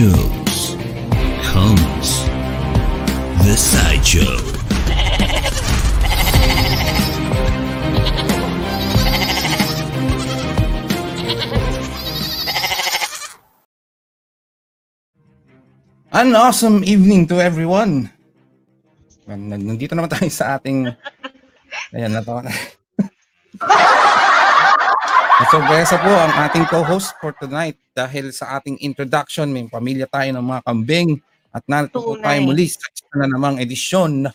on-screen shows comes the sideshow. An awesome evening to everyone. Nan- nan- Nandito naman tayo sa ating Ayan, natawa na. Sorpresa po ang ating co-host for tonight dahil sa ating introduction, may pamilya tayo ng mga kambing at narito po tayo muli sa isa na namang edisyon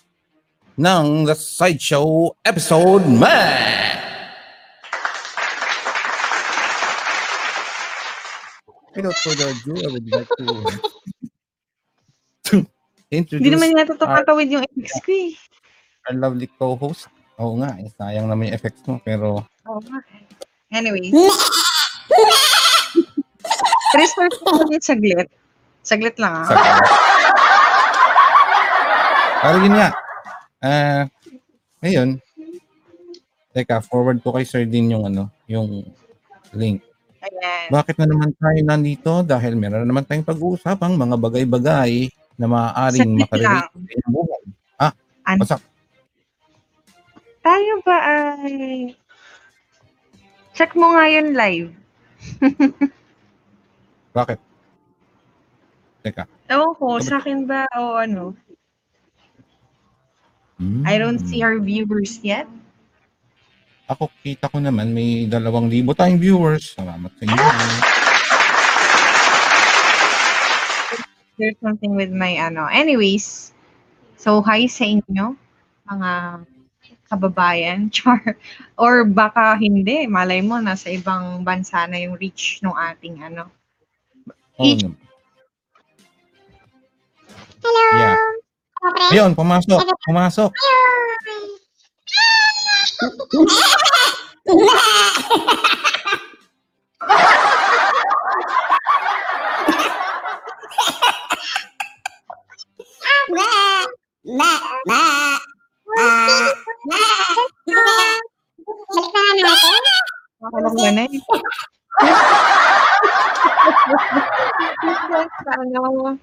ng The Sideshow Episode Man! Without further ado, I would like to, to introduce Hindi naman yata tumatawid yung ex ko eh. our lovely co-host. Oo nga, eh, sayang naman yung effects mo, pero Oo nga. Anyways. Restart ko ulit saglit. Saglit lang ah. sa Pero yun nga. Ah, ngayon, teka, forward ko kay Sir Dean yung ano, yung link. Ayan. Bakit na naman tayo nandito? Dahil meron na naman tayong pag-uusapang mga bagay-bagay na maaaring Saglit makarelate sa buhay. Ano? Basta, Tayo ba ay... Check mo nga yun live. bakit? Teka. Ewan ko, sa akin ba o ano? Hmm. I don't see our viewers yet. Ako, kita ko naman, may dalawang libo tayong viewers. Salamat sa inyo. There's something with my ano. Anyways, so hi sa inyo, mga kababayan, char. Or baka hindi, malay mo, nasa ibang bansa na yung reach ng ating ano. Each- naman. Yeah. Ayun, pumasok. Pumasok. Alam mo na eh. sa ano,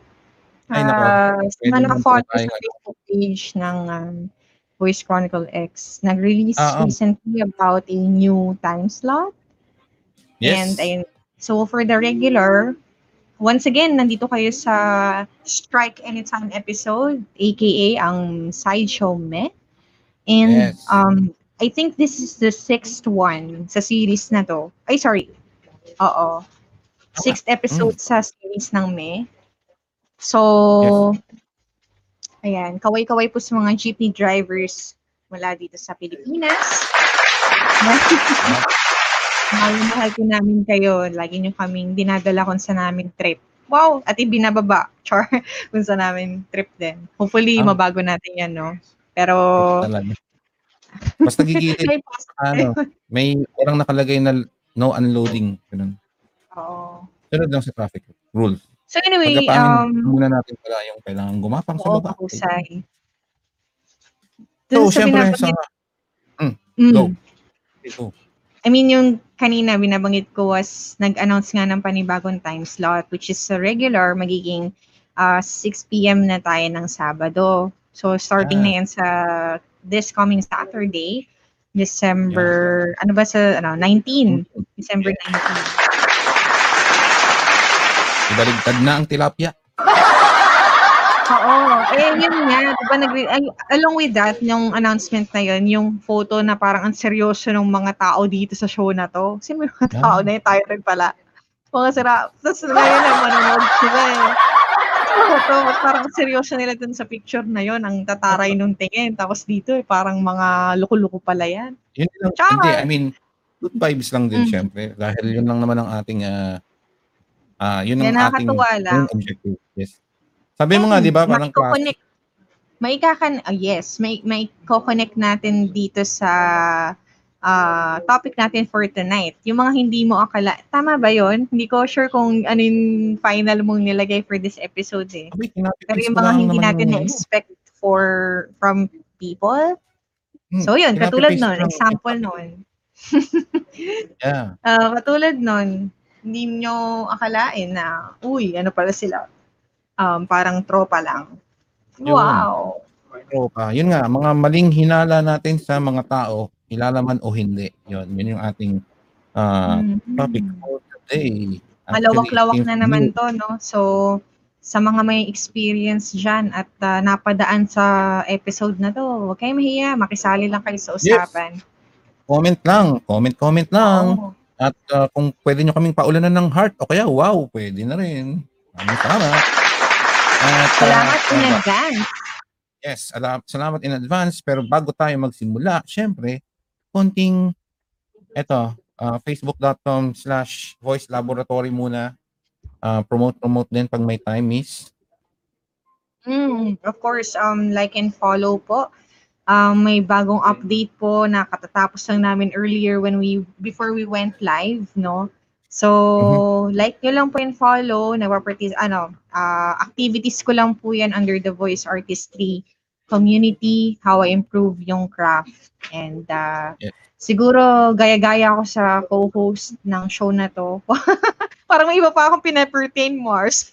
Ay, nako. ah, Pwede mga naman naka-follow tayo, sa Facebook page ng um, Voice Chronicle X, nag-release Ah, ah. recently about a new time slot. Yes. And ayun, so for the regular, once again, nandito kayo sa Strike Anytime episode, aka ang Sideshow Me. And Yes. um, I think this is the sixth one sa series na to. Ay, sorry. Oo. Sixth episode sa series ng Me. So, ayan, kaway-kaway po sa mga jeepney drivers mula dito sa Pilipinas. Mahal na mahal ko namin kayo. Lagi nyo kaming dinadala kung sa namin trip. Wow! At ibinababa. Char. kung sa namin trip din. Hopefully, Ah. mabago natin yan, no? Pero, Talaga. Basta gigilid, may positive. ano, may parang nakalagay na no unloading. Ganun. Oo. Sunod lang sa traffic rules. So anyway, um, muna natin pala yung kailangan gumapang sa oo, baba. mahusay. So, Dun sa syempre, sa, binabanggit- Mm. go. I mean, yung kanina binabanggit ko was nag-announce nga ng panibagong time slot which is a regular, magiging uh, 6 p.m. na tayo ng Sabado. So, starting Ah. na yan sa this coming Saturday, December, ano ba sa, ano, 19, December 19. Ibaligtad na ang tilapia. Oo. Eh, yun nga. Diba, nag along with that, yung announcement na yun, yung photo na parang ang seryoso ng mga tao dito sa show na to. Kasi may mga tao na yung rin pala. Mga sira. Tapos ngayon na manonood sila eh. To? Ba't Parang ang seryoso nila dun sa picture na yun. Ang tataray nung tingin. Tapos dito eh, parang mga luko-luko pala yan. Yun lang, Tsaka- hindi, I mean, good vibes lang din Mm. syempre. Dahil yun lang naman ang ating, ah, ah, yun ang ating lang. main objective. Yes. Sabi mo nga, di ba, parang class. Maiko-connect. Maikakan, ah, yes, may, may connect natin dito sa ah, topic natin for tonight. Yung mga hindi mo akala, tama ba yon? Hindi ko sure kung ano yung final mong nilagay for this episode eh. Tinatipis Pero yung mga hindi natin na-expect for from people. Hmm, So yun, katulad nun, example nun. Yeah. Ah, katulad nun, hindi nyo akalain na, uy, ano pala sila, um, parang tropa lang. Yun. Wow. tropa. Yun nga, mga maling hinala natin sa mga tao, ilalaman o hindi. Yun, yun yung ating Mhm. topic for today. Malawak-lawak na naman to, no? So, sa mga may experience dyan at ah, napadaan sa episode na to, huwag kayong mahiya, makisali lang kayo sa usapan. Comment lang, comment, comment lang. Oo. At ah, kung pwede nyo kaming paulanan ng heart, o kaya wow, pwede na rin. Maraming salamat. At, Salamat in ano ba? advance. Yes, ala- salamat in advance. Pero bago tayo magsimula, syempre, konting, eto, ah, facebook.com slash voice laboratory muna. Ah, promote, promote din pag may time, miss. Mm, of course, um, like and follow po. Um, may bagong update po na katatapos lang namin earlier when we before we went live, no? So, like nyo lang po and follow, nagpa-partic- ano, ah, activities ko lang po yan under the Voice Artistry community, how I improve yung craft. And uh, Yeah. siguro gaya-gaya ako sa co-host ng show na to. Parang may iba pa akong pinapertain, Mars.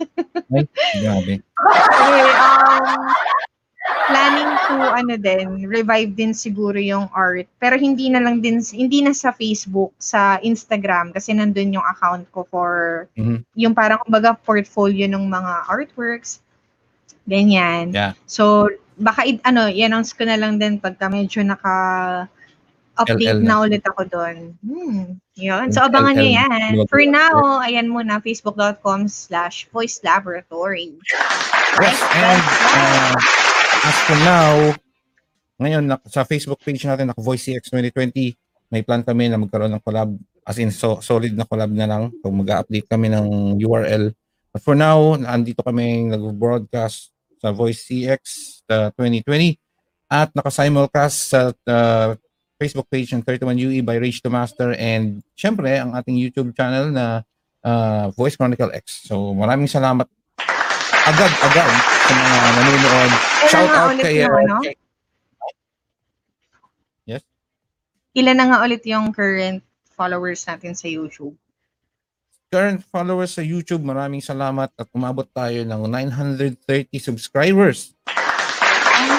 Grabe. Okay, um, planning to ano din, revive din siguro yung art. Pero hindi na lang din, hindi na sa Facebook, sa Instagram kasi nandun yung account ko for Mhm. yung parang kumbaga portfolio ng mga artworks. Ganyan. Yeah. So, baka i- ano, i-announce ko na lang din pagka medyo naka update LL na. na ulit ako doon. Hmm, yun. So, abangan nyo LL. yan. For now, ayan muna, facebook.com slash voice laboratory. Yes, and uh, as for now, ngayon sa Facebook page natin, naka Voice CX 2020, may plan kami na magkaroon ng collab, as in so, solid na collab na lang. So mag-update kami ng URL. But for now, andito kami nag-broadcast sa Voice CX uh, 2020 at naka-simulcast sa uh, Facebook page ng 31UE by Rage to Master and syempre ang ating YouTube channel na uh, Voice Chronicle X. So maraming salamat agad-agad sa mga nanonood. Shout out kay, yung ano? kay- Ilan na nga ulit yung current followers natin sa YouTube? Current followers sa YouTube. Maraming salamat at umabot tayo ng 930 subscribers. Ay,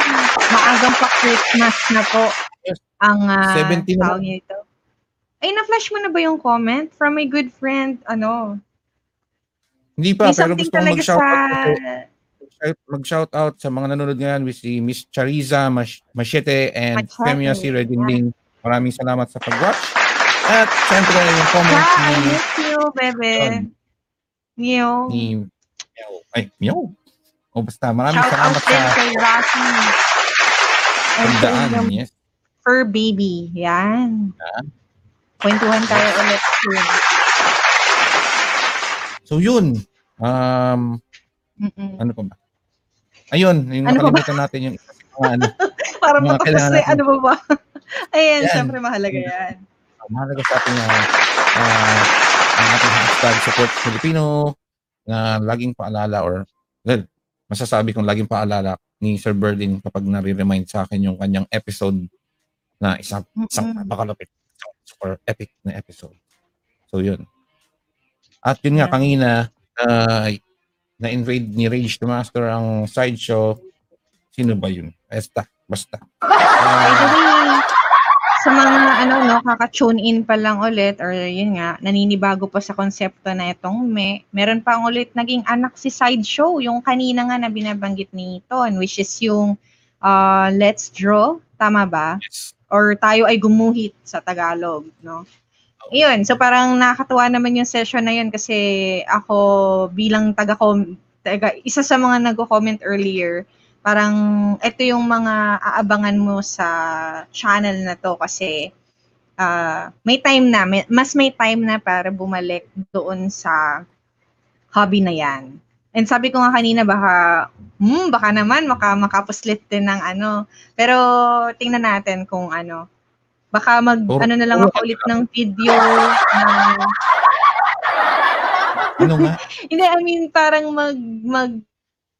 maagang pa Christmas na po Yes. ang uh, 70 na tawag nito. Ay, na-flash mo na ba yung comment from my good friend? Ano? Hindi pa, May pero gusto ko talaga sa... mag-shoutout mag-shoutout sa mga nanonood ngayon with si Miss Chariza Machete and Machete, Femia yeah. Redinding. Maraming salamat sa pag-watch. At syempre yung comment Hi, ni, miss you, bebe. Yo. ni Meow. Ay, Meow. O basta, maraming Shout out salamat sa kay Rocky. And kay pagdaan. yung Yes. fur baby. Yan. Yan. Kwentuhan tayo ulit soon. So yun. Um, Mm-mm. ano pa ba? Ayun, yung Ano nakalimutan natin yung mga ano. Para matapos natin. ano ba ba? Ayan, Yan. syempre mahalaga yan. Mahalaga sa ating uh, uh, ang ating hashtag support Filipino na laging paalala or well, masasabi kong laging paalala ni Sir Berdin kapag nare-remind sa akin yung kanyang episode na isang, isang napakalapit, super epic na episode. So yun. At yun nga, kanina, uh, na-invade ni Rage to Master ang sideshow. Sino ba yun? Basta. Basta. The way, sa mga ano no, kaka-tune in pa lang ulit or yun nga, naninibago pa sa konsepto na itong me. Meron pa ang ulit naging anak si Sideshow, yung kanina nga na binabanggit ni Ton, which is yung uh, Let's Draw, tama ba? yes. Or tayo ay gumuhit sa Tagalog, no? Iyon, so parang nakakatuwa naman yung session na yun kasi ako bilang taga, taga isa sa mga nagko-comment earlier, parang ito yung mga aabangan mo sa channel na to kasi ah, may time na, may- mas may time na para bumalik doon sa hobby na yan. And sabi ko nga kanina baka hmm, baka naman maka makapuslit din ng ano. Pero tingnan natin kung ano. Baka mag Puro- ano na lang puro ako ulit ng video na Ano nga? hindi I mean parang mag mag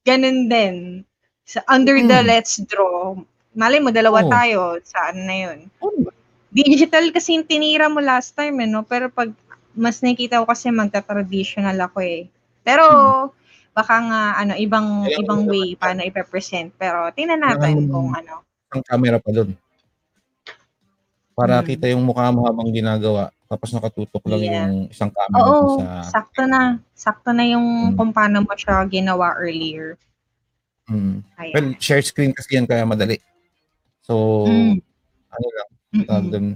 ganun din. Sa under the Hmm. let's draw. Malay mo dalawa Oo. tayo sa ano na yun. Ano ba? Digital kasi yung tinira mo last time eh, no? Pero pag mas nakikita ko kasi magta-traditional ako eh. Pero baka nga ano ibang Kailangan ibang mo way paano ipe-present pero tingnan natin Kailangan mo- kung ano. Ang camera pa doon. Para Hmm. kita yung mukha mo habang ginagawa. Tapos nakatutok lang Yeah. yung isang camera Oo, sa... sakto na. Sakto na yung Hmm. kung paano mo siya ginawa earlier. Mm. Ayan. Well, share screen kasi yan kaya madali. So, Mm. ano lang, tawag doon.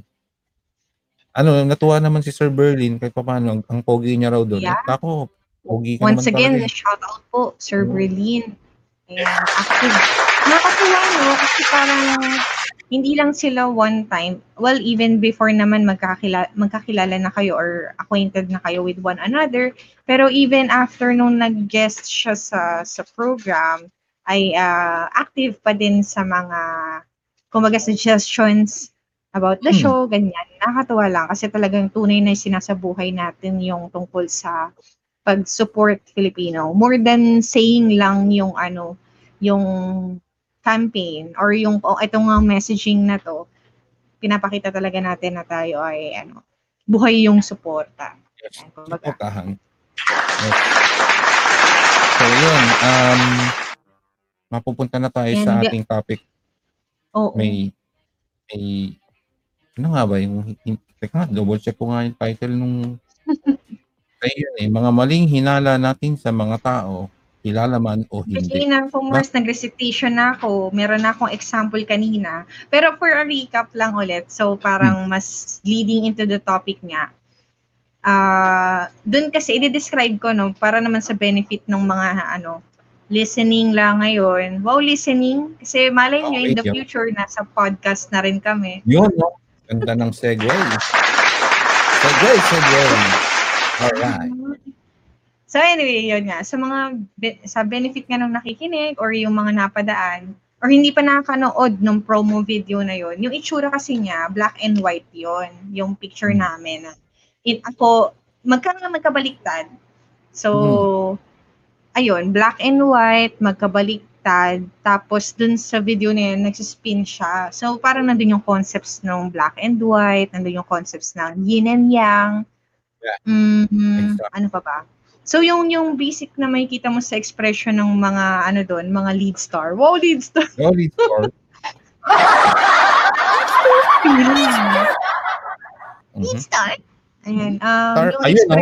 Ano, natuwa naman si Sir Berlin kahit pa paano, ang, ang pogi niya raw doon. Yeah. Ako, pogi ka Once naman again, talaga. eh. shout out po, Sir Oo. Berlin. Ayan, active. Nakakatuwa, no? Kasi parang hindi lang sila one time. Well, even before naman magkakilala, magkakilala na kayo or acquainted na kayo with one another. Pero even after nung nag-guest siya sa, sa program, ay ah, active pa din sa mga, kumbaga, suggestions about the Hmm. show, ganyan. Nakakatuwa lang kasi talagang tunay na sinasabuhay natin yung tungkol sa pag-support Filipino. More than saying lang yung ano, yung campaign or yung oh, itong messaging na to, pinapakita talaga natin na tayo ay ano, buhay yung suporta. Yes. Kumbaga. So, yun. Um, mapupunta na tayo And sa ating topic. Oo. May, may, ano nga ba, yung, teka double check ko nga yung title nung, ayun eh, mga maling hinala natin sa mga tao, kilala man o hindi. Kanina kung mas nag-recitation na ako, meron na akong example kanina. Pero for a recap lang ulit, so parang mas leading into the topic nga. Ah, doon kasi i-describe ko no para naman sa benefit ng mga ano listening lang ngayon. Wow, listening kasi malay nyo in the yeah. future nasa podcast na rin kami. Yun, no? Ganda ng segue. Segue, segue. Alright. So anyway, yun nga. Sa mga be- sa benefit nga ng nakikinig or yung mga napadaan or hindi pa nakakanood ng promo video na yon, yung itsura kasi niya, black and white yon, yung picture namin. It, ako, magka magkabaliktad. So, ayun, black and white, magkabaliktad. Tapos dun sa video na yun, nagsispin siya. So, parang nandun yung concepts ng black and white, nandun yung concepts ng yin and yang. Yeah. Mhm, Exactly. ano pa ba? So, yung yung basic na makikita mo sa expression ng mga, ano doon, mga lead star. Wow, lead star! Solid score. lead Mhm. star! Ayan, um, Star- yung ayun, oh.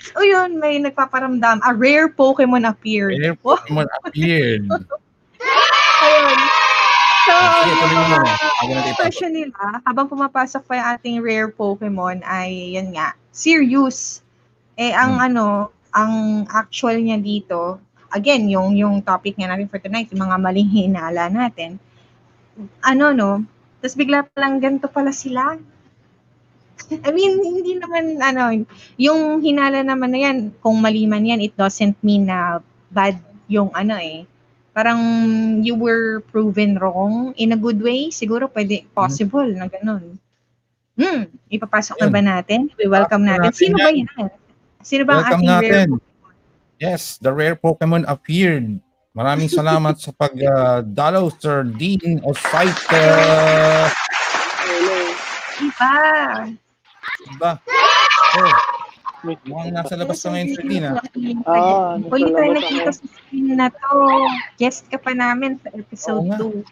Expression, oh yun, may nagpaparamdam. A rare Pokemon appeared. Rare Pokemon appeared. ayun. So, Sige, yung mga expression nila, habang pumapasok pa yung ating rare Pokemon ay, yan nga, serious. Eh, ang Hmm. ano, ang actual niya dito, again, yung yung topic nga natin for tonight, yung mga maling hinala natin. Ano, no? Tapos bigla palang ganito pala sila. I mean, hindi naman, ano, yung hinala naman na yan, kung mali man yan, it doesn't mean na bad yung ano eh. Parang you were proven wrong in a good way. Siguro pwede, possible na ganun. Hmm, ipapasok na Yun. ba natin? We welcome Pasok natin. natin Sino ba yan. Sino ba ang Welcome ating rare natin. Yes, the rare Pokemon appeared. Maraming salamat sa pag-dalaw, Sir Dean Osaita. Iba? Diba? Oh, mukhang nasa labas ka ngayon, ah. Ah, nasa Huli tayo nakita sa screen na to. Guest ka pa namin sa episode Oo nga. 2.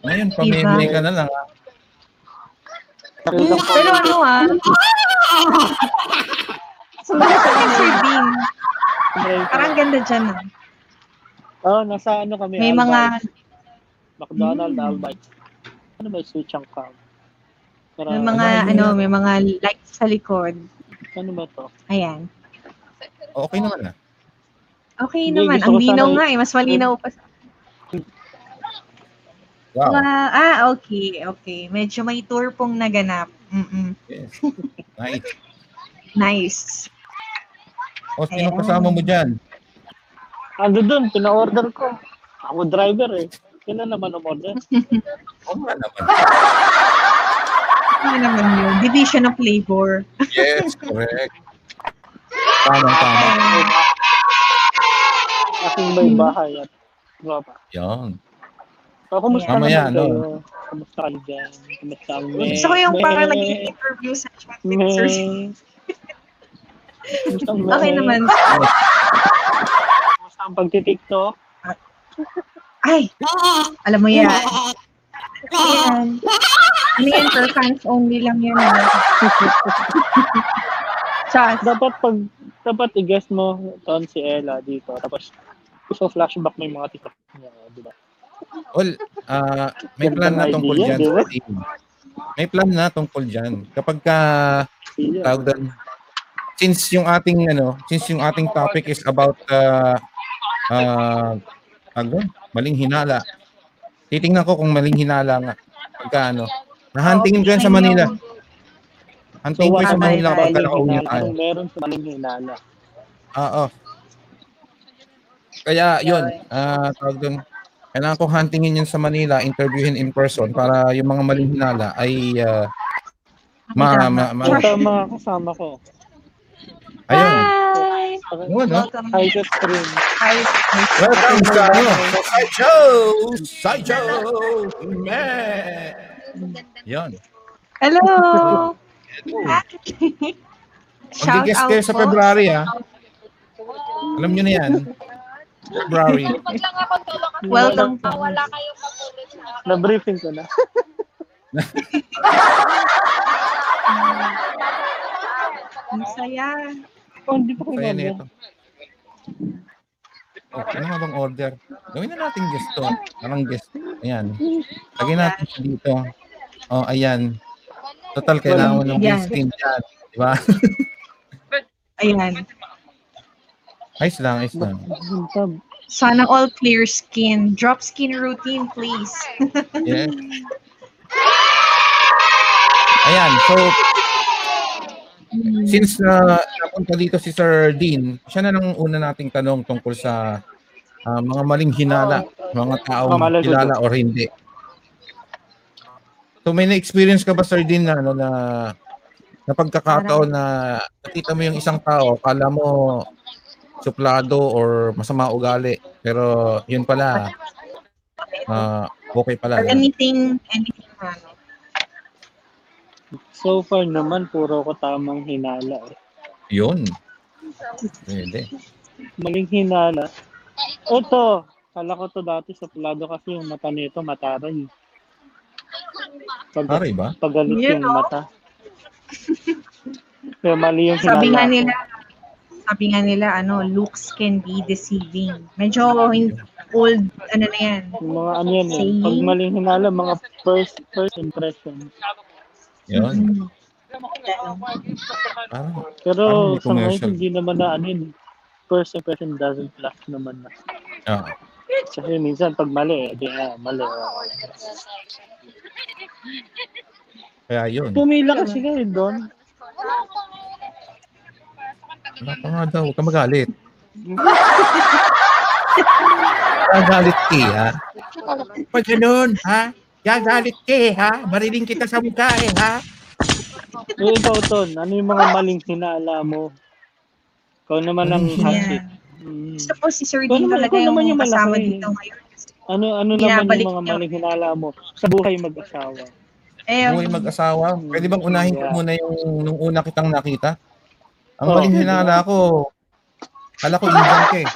Ngayon, pamimili ka na lang. ah. Pero ano ah, Sumunod ka kay Sir Dean. Parang ganda dyan ah. Oh, nasa ano kami. May mga, Albites. McDonald, Mm. Albites. Ano ba yung switch ang cam? Para, may mga, Ano, ano, may mga lights sa likod. ano ba to? Ayan. Okay naman ah. Okay Hindi, naman. gusto Ang ko linaw sana- nga eh. Mas malinaw pa. sa- Wow. Ah, ah, okay. Okay. Medyo may tour pong naganap. Mm-mm. Yes. Nice. Nice. O, sino Ayan. kasama mo dyan? Ando dun, pina-order ko. Ako driver eh. Sino naman umorder? Oo nga naman. Ano naman yun? Division of labor. Yes, correct. Tama, tama. Aking may bahay at tropa. Yan. So, kumusta Mamaya, naman ano? kayo? Kumusta kayo dyan? Kumusta ang may... Gusto ko yung parang may- nag-interview sa chat with Sir Okay naman. Basta ang pagtitiktok. Ay! Alam mo yan. Yan. Ano yan, for fans only lang yan. ah. Chas. Dapat pag dapat i-guess mo ton si Ella dito. Tapos so flashback mo yung mga tiktok niya, di ba? Well, ah, may plan na tungkol Idea, dyan. Sir Dean. May plan na tungkol dyan. Kapag ka, Yeah. tawag doon, since yung ating, ano, since yung ating topic is about, uh, uh, doon, maling hinala. Titingnan ko kung maling hinala nga. Pagka, ano, nahantingin ko yan sa Manila. Hantingin ko yan sa Manila kapag tayo. Anong meron sa maling hinala? Oo. Kaya yun, ah tawag doon, kailangan ko huntingin yun sa Manila, interviewin in person para yung mga maling hinala ay ah, ma, ma, ma, Ito ang mga kasama ko. ayun. Hi! Yun, no? Welcome. Hi sa stream. Hi. Welcome sa ano, sa Sideshow! Sideshow! Man! Yun. Hello! Mag-guest kayo sa February, ha? Alam nyo na yan. February. Welcome po. Na-briefing ko na. Ang saya. Oh, hindi pa ko Kaya. Oh, ano nga bang order? Gawin na natin guest to. Anong guest? Ayan. Lagyan natin siya dito. Oh, ayan. Total, kailangan mo ng Yan. skin dyan. Di ba? Ayan. Ayos lang, ayos lang. Sana all clear skin. Drop skin routine, please. Yes. Ayan, so since na napunta dito si Sir Dean, siya na lang una nating tanong tungkol sa ah, mga maling hinala, mga taong maling kilala or hindi. So may na-experience ka ba Sir Dean na ano na na pagkakataon na nakita mo yung isang tao, kala mo suplado or masama ugali, pero yun pala ah, okay pala. Or anything, anything ano. So far naman, puro ko tamang hinala. Eh. Yun. Pwede. Maling hinala. Ito, kala ko to dati sa plado kasi yung mata nito mataray. Pag, Pare ba? pagalit Yun, yung oh. mata. Kaya mali yung hinala. Sabi nga nila, sabi nga nila, ano, looks can be deceiving. Medyo old, ano na yan. Mga ano yan eh. Pag maling hinala, mga first first impression. Yun. Parang, Pero Parang sa ngayon, hindi naman na ano yun. First impression doesn't last naman na. ah, Kasi minsan pag mali, eh, di ah, mali. kaya yun. Pumila kasi kayo doon. Wala pa nga daw. Huwag ka magalit. Gagalit ki, ha? Pag ganun, ha? Gagalit ki, ha? Bariling kita sa mukha, eh, ha? Eh, ikaw, Ton, ano yung mga maling hinala mo? Ikaw naman ang hinala. seat. Mm. Gusto po si Sir Dean talaga naman yung yung kasama malaki. dito ngayon. Ano ano naman yung mga maling hinala mo sa buhay mag-asawa? Eh, Buhay mag-asawa. Pwede bang unahin ko Yeah. muna yung nung una kitang nakita? Ang Oh. maling hinala ko, kala ko Indian ka, eh.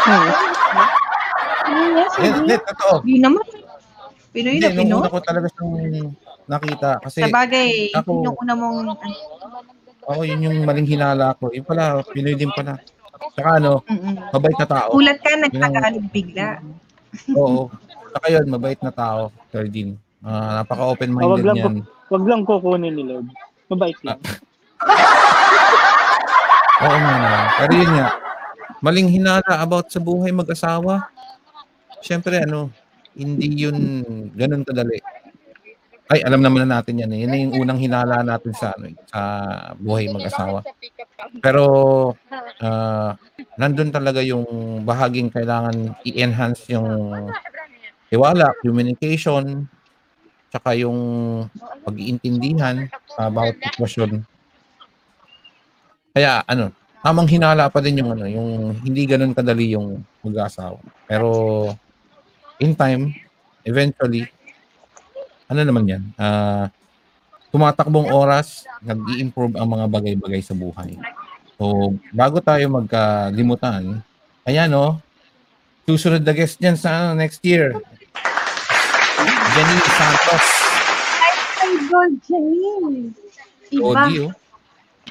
ano Eh, Dean? Hindi, totoo. Di naman. Pinoy Hindi, na nung Pinoy. una ko talaga siyang nakita. Kasi, Sa bagay, ako- yung una mong, oo, yun yung maling hinala ko. Yun pala, Pinoy din pala. Saka ano, mm mabait na tao. Kulat ka, nagtagalog bigla. Oo. Saka yun, mabait na tao, Sir Dean. Ah, Ah, napaka-open-minded wag lang niyan. Wag lang kukunin ni Lord. Mabait lang. Oo nga naman. Pero yun nga, maling hinala about sa buhay mag-asawa. Siyempre, ano, hindi yun ganun kadali. Ay, alam naman na natin yan. Eh. Yan yung unang hinala natin sa, ano, eh, sa buhay mag-asawa. Pero, ah, nandun talaga yung bahaging kailangan i-enhance yung tiwala, communication, tsaka yung pag-iintindihan about sitwasyon. Kaya ano, tamang hinala pa din yung ano, yung hindi ganun kadali yung mag-asawa. Pero in time, eventually, ano naman yan, ah tumatakbong oras, nag-i-improve ang mga bagay-bagay sa buhay. So, bago tayo magkalimutan, ayan o, susunod na guest dyan sa ano, next year. Janine Santos. Ay, God, Janine. Lodi oh.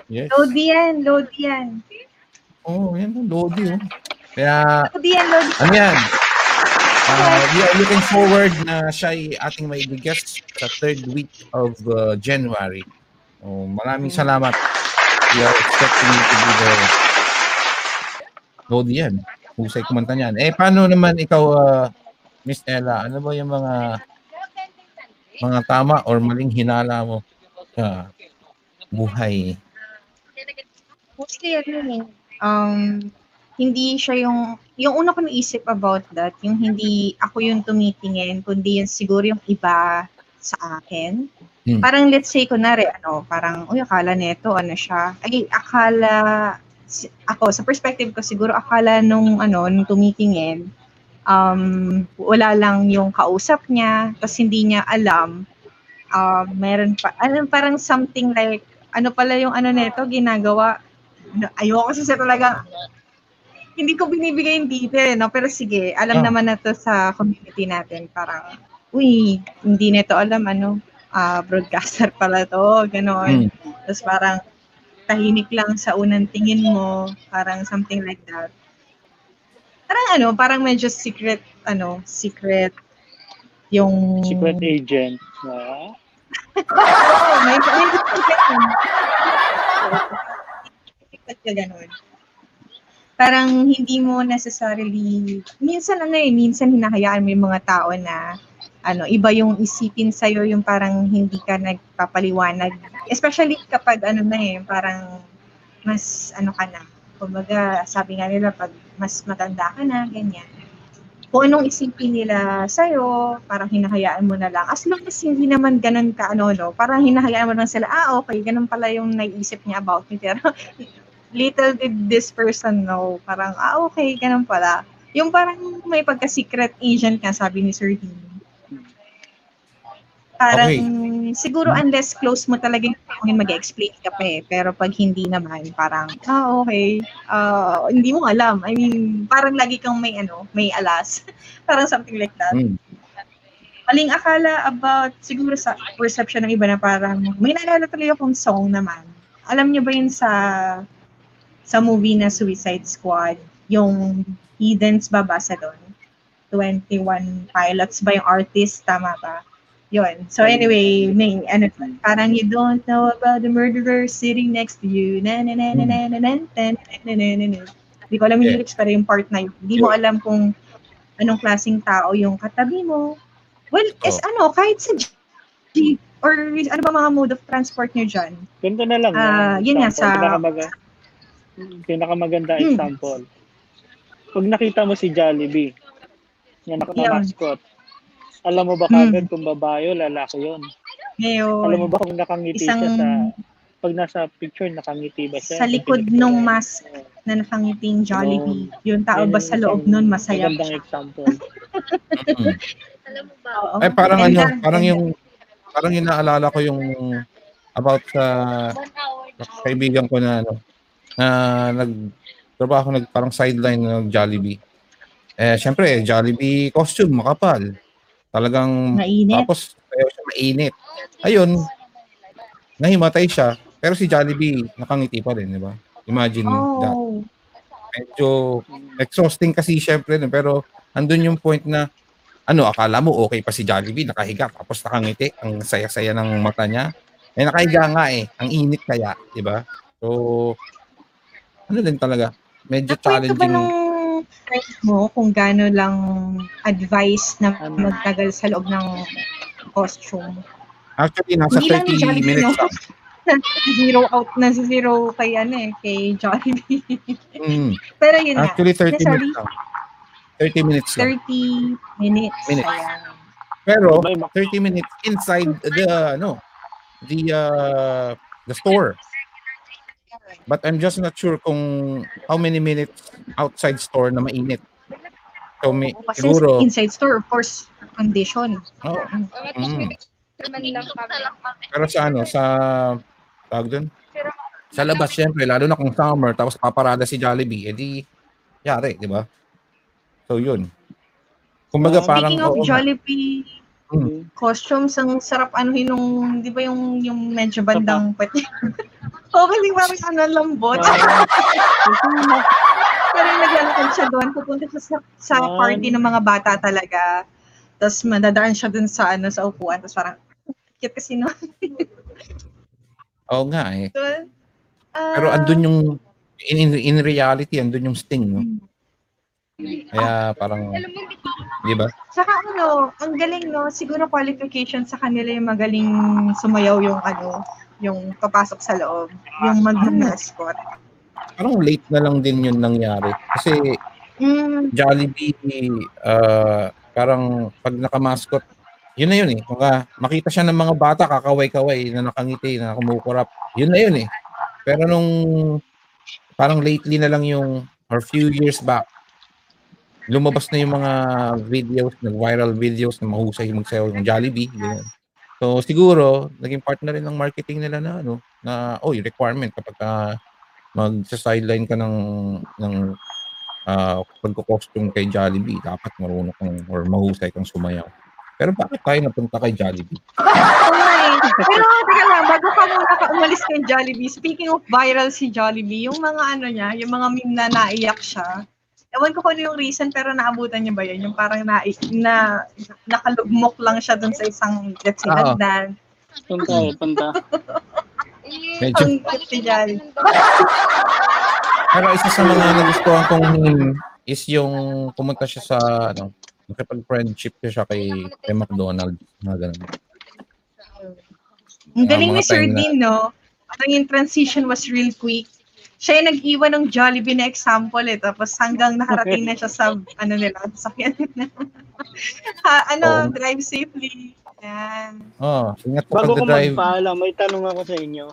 Yes. Lodi yan, Lodi yan. Oh, yan o, Lodi oh. Kaya, Lodi yan, Lodi. ano yan? Uh, we are looking forward na siya ay ating may guest sa third week of uh, January. Oh, maraming salamat. We are expecting you to be there. Lodi yan. Husay kumanta niyan. Eh, paano naman ikaw, uh, Miss Ella? Ano ba yung mga mga tama or maling hinala mo sa buhay? Mostly, ano um, hindi siya yung, yung una ko naisip about that, yung hindi ako yung tumitingin, kundi yung siguro yung iba sa akin. Hmm. Parang let's say, kunwari, ano, parang, uy, akala neto, ano siya, ay, akala, ako, sa perspective ko, siguro akala nung, ano, nung tumitingin, um, wala lang yung kausap niya, tapos hindi niya alam, um, meron pa, ano, parang something like, ano pala yung ano neto, ginagawa, ayoko kasi talaga, hindi ko binibigay yung detail, no? pero sige, alam Ah. naman na to sa community natin, parang, uy, hindi neto alam, ano, ah, broadcaster pala to, gano'n. Hmm. Tapos parang, tahimik lang sa unang tingin mo, parang something like that. Parang ano, parang medyo secret, ano, secret, yung... Secret agent. Ah, Oo, may, may secret yun. Secret ka ganun. Parang hindi mo necessarily, minsan ano eh, minsan hinahayaan mo yung mga tao na ano, iba yung isipin sa'yo, yung parang hindi ka nagpapaliwanag. Especially kapag ano na eh, parang mas ano ka na. Kumbaga, sabi nga nila, pag mas matanda ka na, ganyan. Kung anong isipin nila sa'yo, parang hinahayaan mo na lang. As long as hindi naman ganun ka, ano, no, parang hinahayaan mo lang sila, ah, okay, ganun pala yung naiisip niya about me. Pero little did this person know, parang, ah, okay, ganun pala. Yung parang may pagka-secret agent nga, sabi ni Sir Dean. Parang, siguro unless close mo talaga yung mag-explain ka pa eh. Pero pag hindi naman, parang, ah, okay, ah, hindi mo alam. I mean, parang lagi kang may, ano, may alas. parang something like that. Hmm. Maling akala about, siguro sa perception ng iba na parang, may naalala tuloy akong song naman. Alam niyo ba yun sa, sa movie na Suicide Squad, yung Heathens babasa doon? 21 pilots ba yung artist? Tama ba? Yun. So anyway, may, ano, parang you don't know about the murderer sitting next to you. Na na na na na na na na na na na na na. Hindi ko alam yung lyrics pero yung part na yun. Hindi mo alam kung anong klaseng tao yung katabi mo. Well, is ano, kahit sa jeep or ano ba mga mode of transport nyo dyan? Ganito na lang. Ah, no? yun nga, sa- Pinakamaga, pinakamaganda Hmm. example. Pag nakita mo si Jollibee, na Yun. mascot, alam mo ba Hmm. kagad kung babae o lalaki yun? Ngayon, Alam mo ba kung nakangiti isang siya sa, pag nasa picture, nakangiti ba siya? sa likod nung mask na nakangiting Jollibee, yung tao ba sa loob nun masaya Magandang siya? example. Mm. Oo. Ay parang ano, parang yung parang yung naalala ko yung about sa kaibigan ko na ano na nagtrabaho nag parang sideline ng Jollibee. Eh syempre Jollibee costume makapal. Talagang Mainit. tapos ayaw siya mainit. Ayun. Nahimatay siya pero si Jollibee nakangiti pa rin, di ba? Imagine that. Oh. Medyo exhausting kasi syempre pero andun yung point na ano, akala mo okay pa si Jollibee, nakahiga, tapos nakangiti, ang saya-saya ng mata niya. Eh, nakahiga nga eh, ang init kaya, di ba? So, ano din talaga, medyo Nakwento ba challenging. nung friend mo kung gaano lang advice na magtagal sa loob ng costume? Actually, nasa Hindi lang ni 30 Jollibee, minutes no? lang. zero out na si zero kay ano eh, kay Jollibee. Mm, Pero yun actually, 30 Sorry. minutes lang. 30 minutes lang. 30 minutes. Minutes. Ayan. Pero, May mak- 30 minutes inside the, ano, the, uh, the store. But I'm just not sure kung how many minutes outside store na mainit. So, may, Kasi siguro, inside store, of course, condition. oh, mm. Pero sa ano, sa tawag dun? Sa labas, syempre, lalo na kung summer, tapos paparada si Jollibee, edi, yari, di ba? So, yun. Kumbaga, parang, Speaking of oo nga. Jollibee Hmm. costumes, ang sarap anuhin nung, di ba yung, yung medyo bandang pwede. okay, di ba? Ano, lambot. Pero yung naglalakad siya doon, pupunta siya sa, sa Ah. party ng mga bata talaga. Tapos madadaan siya doon sa ano sa upuan. Tapos parang, cute kasi no. Oo nga eh. So, ah, Pero andun yung, in, in, in reality, andun yung sting, no? Kaya parang, di ba? Saka ano, ang galing no, siguro qualification sa kanila yung magaling sumayaw yung ano, yung papasok sa loob, yung mag-mascot. Parang late na lang din yun nangyari. Kasi Mm, Jollibee, uh, parang pag nakamascot, yun na yun eh. Kung makita siya ng mga bata, kakaway-kaway, na nakangiti, na kumukurap, yun na yun eh. Pero nung parang lately na lang yung, or few years back, lumabas na yung mga videos, nag-viral videos na mahusay magsayaw ng Jollibee. Ganyan. So siguro, naging part na rin ng marketing nila na ano, na, oh, yung requirement kapag uh, mag-sideline ka ng, ng uh, pagko-costume kay Jollibee, dapat marunong kang or mahusay kang sumayaw. Pero bakit tayo napunta kay Jollibee? Pero teka lang, bago ka muna ka umalis kay Jollibee, speaking of viral si Jollibee, yung mga ano niya, yung mga meme na naiyak siya, ewan ko kung ano yung reason, pero naabutan niya ba yun? Yung parang na, na nakalugmok lang siya dun sa isang let's say, Oo. hagdan. Punta eh, punta. Medyo, Ang si Jollibee. pero isa sa mga nagustuhan kong is yung pumunta siya sa, ano, nakipag-friendship siya kay, kay McDonald's. Mga ganun. Ang galing mga ni Sir time na- Dean, no? Parang yung transition was real quick. Siya yung nag-iwan ng Jollibee na example eh. Tapos hanggang nakarating na siya sa, ano nila, sa nila. ha, ano, Oo. drive safely. Yan. Oh, ingat ka Bago ko magpaalam, may tanong ako sa inyo.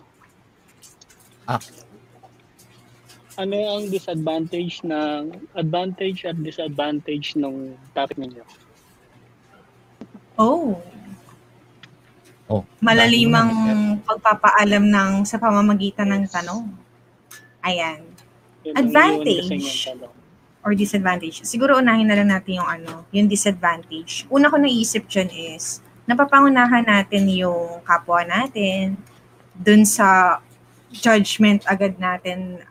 Ah. Ano ang disadvantage ng advantage at disadvantage ng topic ninyo? Oh. Oh, Malalimang pagpapaalam ng sa pamamagitan ng tanong. Ayan. Advantage. Or disadvantage. Siguro unahin na lang natin yung ano, yung disadvantage. Una ko naisip dyan is, napapangunahan natin yung kapwa natin dun sa judgment agad natin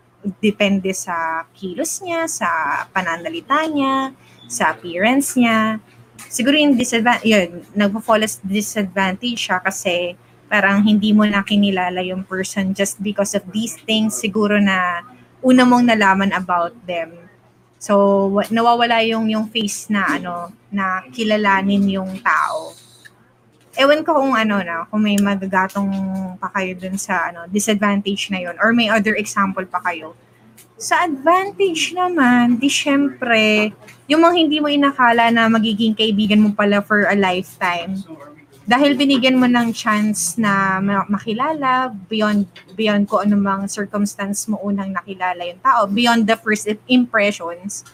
depende sa kilos niya, sa pananalita niya, sa appearance niya. Siguro yung disadvantage, yun, nagpo-fall as disadvantage siya kasi parang hindi mo na kinilala yung person just because of these things. Siguro na una mong nalaman about them. So, wa- nawawala yung yung face na ano, na kilalanin yung tao. Ewan ko kung ano na, kung may magagatong pa kayo dun sa ano, disadvantage na yun or may other example pa kayo. Sa advantage naman, di syempre, yung mga hindi mo inakala na magiging kaibigan mo pala for a lifetime. Dahil binigyan mo ng chance na ma- makilala beyond beyond ko anumang circumstance mo unang nakilala yung tao, beyond the first impressions,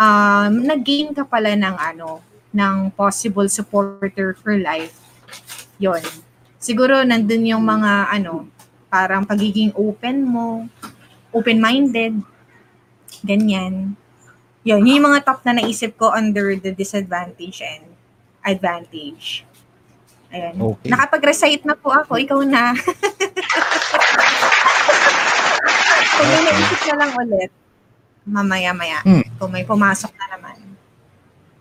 um, nag-gain ka pala ng ano, ng possible supporter for life. Yon. Siguro nandun yung mga ano, parang pagiging open mo, open-minded, ganyan. Yun, yun yung mga top na naisip ko under the disadvantage and advantage. Ayan. Okay. Nakapag-recite na po ako, ikaw na. Kung Okay. naisip na lang ulit, mamaya-maya. Hmm. Kung may pumasok na naman.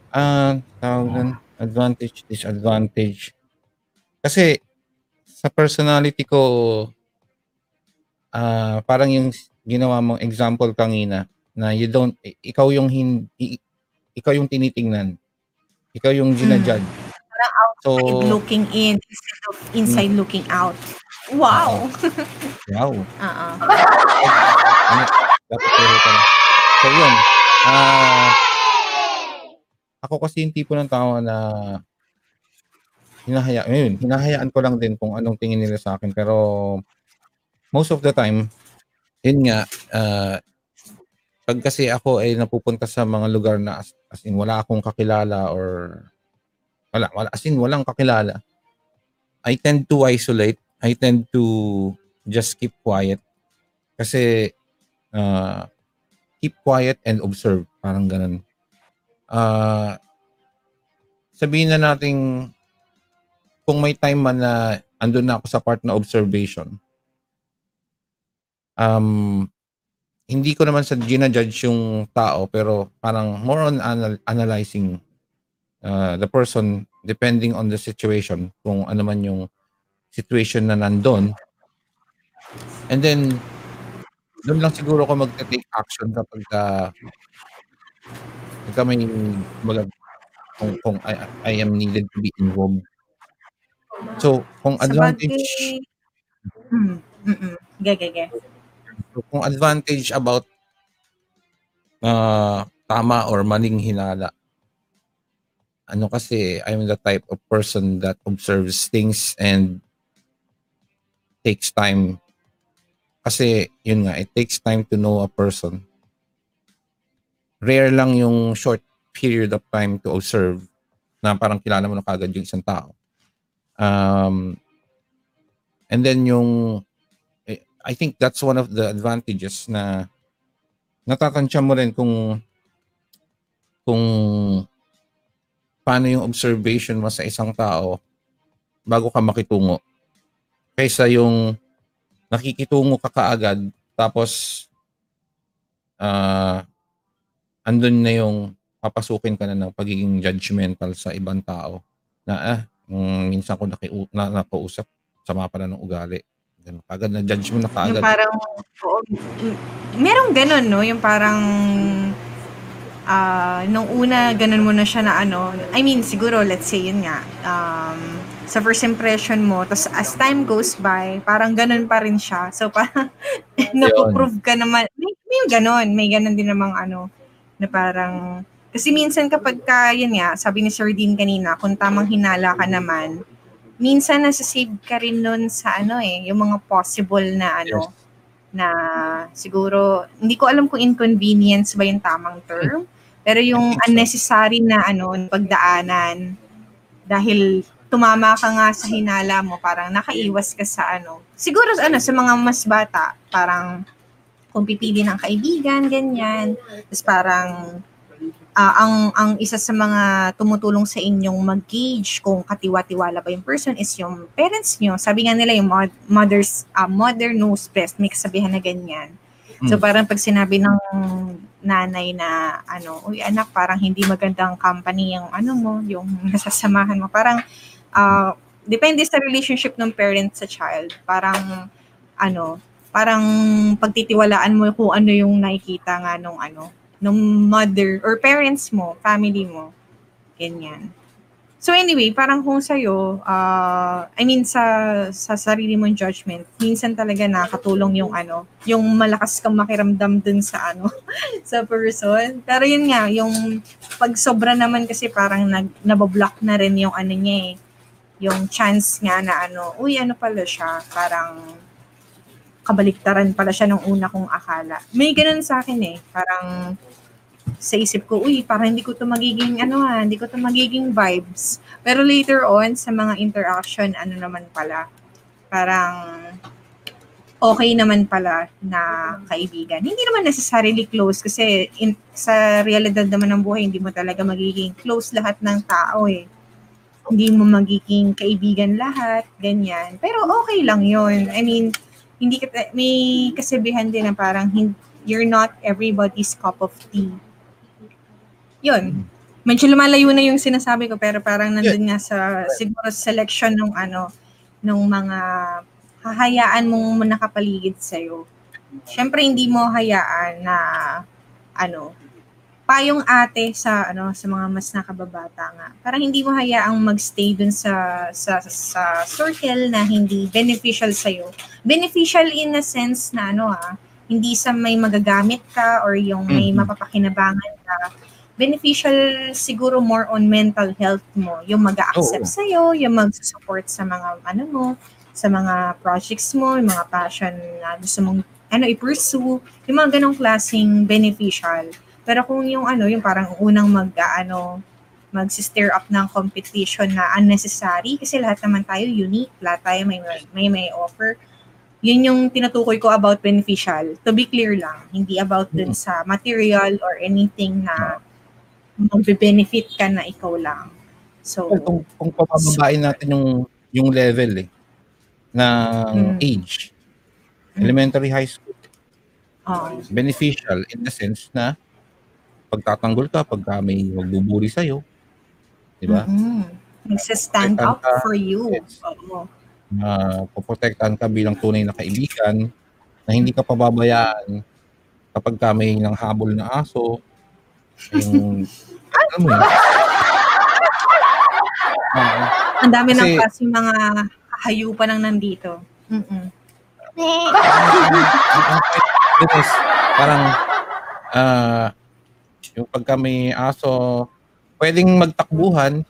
Ah, tawag dun, advantage, disadvantage. Kasi sa personality ko, ah parang yung ginawa mong example kanina na you don't, ikaw yung hin, ikaw yung tinitingnan. Ikaw yung ginajudge. So, Inside looking in instead of inside looking out. Wow! wow. Oo. Ano, dapat ka na. So, yun. Ah, ako kasi yung tipo ng tao na hinahaya, yun, hinahayaan ko lang din kung anong tingin nila sa akin. Pero, most of the time, yun nga, ah, pag kasi ako ay napupunta sa mga lugar na as, as in wala akong kakilala or wala, wala, as in walang kakilala, I tend to isolate. I tend to just keep quiet Kasi uh, keep quiet and observe. Parang ganun. Ah, sabihin na nating kung may time man na andun na ako sa part na observation, um, hindi ko naman sa ginajudge yung tao, pero parang more on anal- analyzing uh, the person depending on the situation, kung ano man yung situation na nandun. And then, doon lang siguro ako mag-take action kapag uh, pagka may kumbaga, kung, kung I, I am needed to be involved. So, kung advantage, Sabagay, mm, mm. So, kung advantage about uh, tama or maling hinala, ano kasi, I'm the type of person that observes things and takes time. Kasi, yun nga, it takes time to know a person. Rare lang yung short period of time to observe na parang kilala mo na kagad yung isang tao. Um, and then yung I think that's one of the advantages na natatansya mo rin kung kung paano yung observation mo sa isang tao bago ka makitungo. Kaysa yung nakikitungo ka kaagad tapos ah andun na yung papasukin ka na ng pagiging judgmental sa ibang tao na ah mm, minsan ko naki, na, nakausap sama pala ng ugali. Ganun, Kagad na judge mo na Yung kaagad. parang, oo, merong ganun, no? Yung parang, ah, nung una, ganun mo na siya na ano, I mean, siguro, let's say, yun nga, um, sa first impression mo, tapos as time goes by, parang ganun pa rin siya. So, parang, napoprove ka naman, may, may ganun, may ganun din namang ano, na parang, kasi minsan kapag ka, yun nga, sabi ni Sir Dean kanina, kung tamang hinala ka naman, minsan nasa-save ka rin nun sa ano eh, yung mga possible na ano, na siguro, hindi ko alam kung inconvenience ba yung tamang term, pero yung unnecessary na ano, pagdaanan, dahil tumama ka nga sa hinala mo, parang nakaiwas ka sa ano. Siguro ano, sa mga mas bata, parang kung pipili ng kaibigan, ganyan. Tapos parang ah, ang ang isa sa mga tumutulong sa inyong mag-gauge kung katiwa-tiwala ba yung person is yung parents nyo. Sabi nga nila yung mod- mother's ah, mother knows best, may kasabihan na ganyan. So Mm. parang pag sinabi ng nanay na ano, uy anak, parang hindi magandang company yung ano mo, yung nasasamahan mo. Parang ah, depende sa relationship ng parent sa child. Parang ano, parang pagtitiwalaan mo kung ano yung nakikita nga nung ano, nung mother or parents mo, family mo. Ganyan. So anyway, parang kung sa'yo, ah, I mean sa sa sarili mong judgment, minsan talaga nakatulong yung ano, yung malakas kang makiramdam dun sa ano, sa person. Pero yun nga, yung pag sobra naman kasi parang nag, nabablock na rin yung ano niya eh, yung chance nga na ano, uy ano pala siya, parang kabaliktaran pala siya nung una kong akala. May ganun sa akin eh, parang sa isip ko, uy, parang hindi ko to magiging, ano ha, hindi ko to magiging vibes. Pero later on, sa mga interaction, ano naman pala, parang okay naman pala na kaibigan. Hindi naman necessarily close kasi in, sa realidad naman ng buhay, hindi mo talaga magiging close lahat ng tao eh. Hindi mo magiging kaibigan lahat, ganyan. Pero okay lang yon I mean, hindi may kasabihan din na parang you're not everybody's cup of tea. Yun. Medyo lumalayo na yung sinasabi ko pero parang nandun nga sa siguro selection ng ano ng mga hahayaan mong nakapaligid sa iyo. Syempre hindi mo hayaan na ano payong ate sa ano sa mga mas nakababata nga. Parang hindi mo hayaang magstay dun sa sa sa circle na hindi beneficial sa iyo. Beneficial in a sense na ano ah, hindi sa may magagamit ka or yung may Mhm. mapapakinabangan ka. Beneficial siguro more on mental health mo, yung mag-accept Oo. sa iyo, yung mag-support sa mga ano mo, sa mga projects mo, yung mga passion na gusto mong ano i-pursue, yung mga ganong klaseng beneficial. Pero kung yung ano, yung parang unang mag ano, mag-stir up ng competition na unnecessary kasi lahat naman tayo unique, lahat tayo may may may offer. Yun yung tinutukoy ko about beneficial. To be clear lang, hindi about dun sa material or anything na magbe-benefit ka na ikaw lang. So, Well, kung, kung papababain natin yung yung level eh ng Mm. age Mm. elementary high school oh, beneficial in the sense na pagtatanggol ka pagka may magbuburi sa'yo di ba mm Nagsa-stand up Kanta. for you. Yes. Oo. na poprotektahan ka bilang tunay na kaibigan na hindi ka pababayaan kapag ka may nanghabol na aso yung alam mo yun Oo. Ang dami ng Kasi- kasi mga hayupan ang nandito. Mm-mm. is, parang ah yung pagka may aso pwedeng magtakbuhan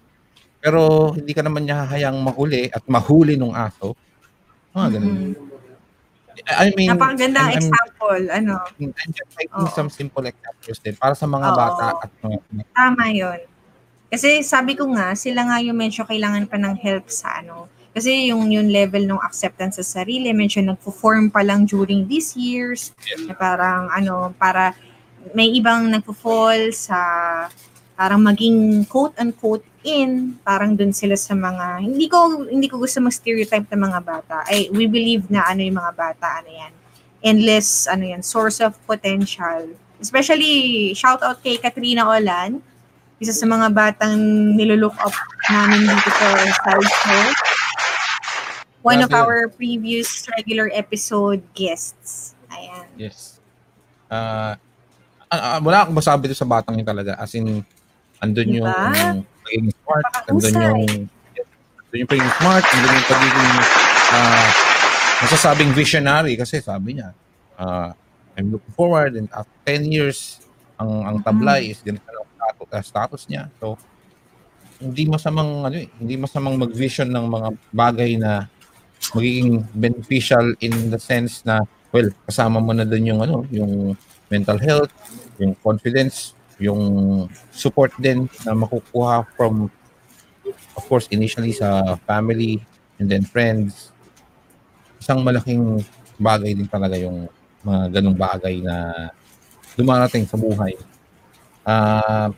pero hindi ka naman niya hahayang mahuli at mahuli ng aso mga ganun Mm-mm. I mean Napakaganda I'm- I'm- example. Ano, I'm just citing Oo. some simple examples din para sa mga Oo. bata at mga tama yon. Kasi sabi ko nga, sila nga yung medyo kailangan pa ng help sa ano. Kasi yung yung level ng acceptance sa sarili, medyo nagpo-form pa lang during these years. Na parang ano, para may ibang nagpo-fall sa parang maging quote-unquote in, parang dun sila sa mga, hindi ko, hindi ko gusto mag-stereotype ng mga bata. Ay, we believe na ano yung mga bata, ano yan, endless, ano yan, source of potential. Especially, shout out kay Katrina Olan, isa sa mga batang nilulook up namin dito sa sideshow. One of Grabe. our previous regular episode guests. Ayan. Yes. Ah, ah, wala akong masabi sa batang yun talaga. As in, andun yung Diba? Pagiging smart, andun Napakahusay. yung andun yung pagiging smart, andun yung pagiging ah, masasabing visionary kasi sabi niya, ah, I'm looking forward and after 10 years, ang ang tablay is ganito ang status, ah, status niya. So, hindi masamang ano eh, hindi masamang mag-vision ng mga bagay na magiging beneficial in the sense na well, kasama mo na doon yung ano, yung mental health, yung confidence, yung support din na makukuha from of course initially sa family and then friends. Isang malaking bagay din talaga yung mga ganong bagay na dumarating sa buhay. Ah,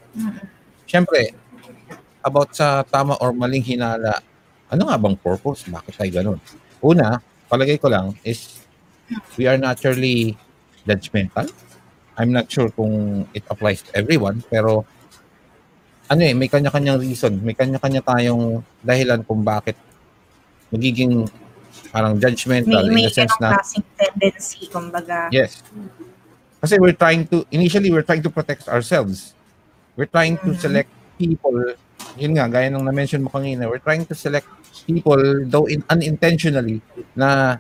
Siyempre, about sa tama or maling hinala, ano nga bang purpose? Bakit tayo ganun? Una, palagay ko lang is we are naturally judgmental. I'm not sure kung it applies to everyone, pero ano eh, may kanya-kanyang reason, may kanya-kanya tayong dahilan kung bakit magiging parang judgmental in May, may the sense na tendency, kumbaga. Yes. Kasi we're trying to, initially we're trying to protect ourselves. We're trying to Mhm. select people, yun nga, gaya nung na-mention mo kanina, we're trying to select people, though in, unintentionally, na,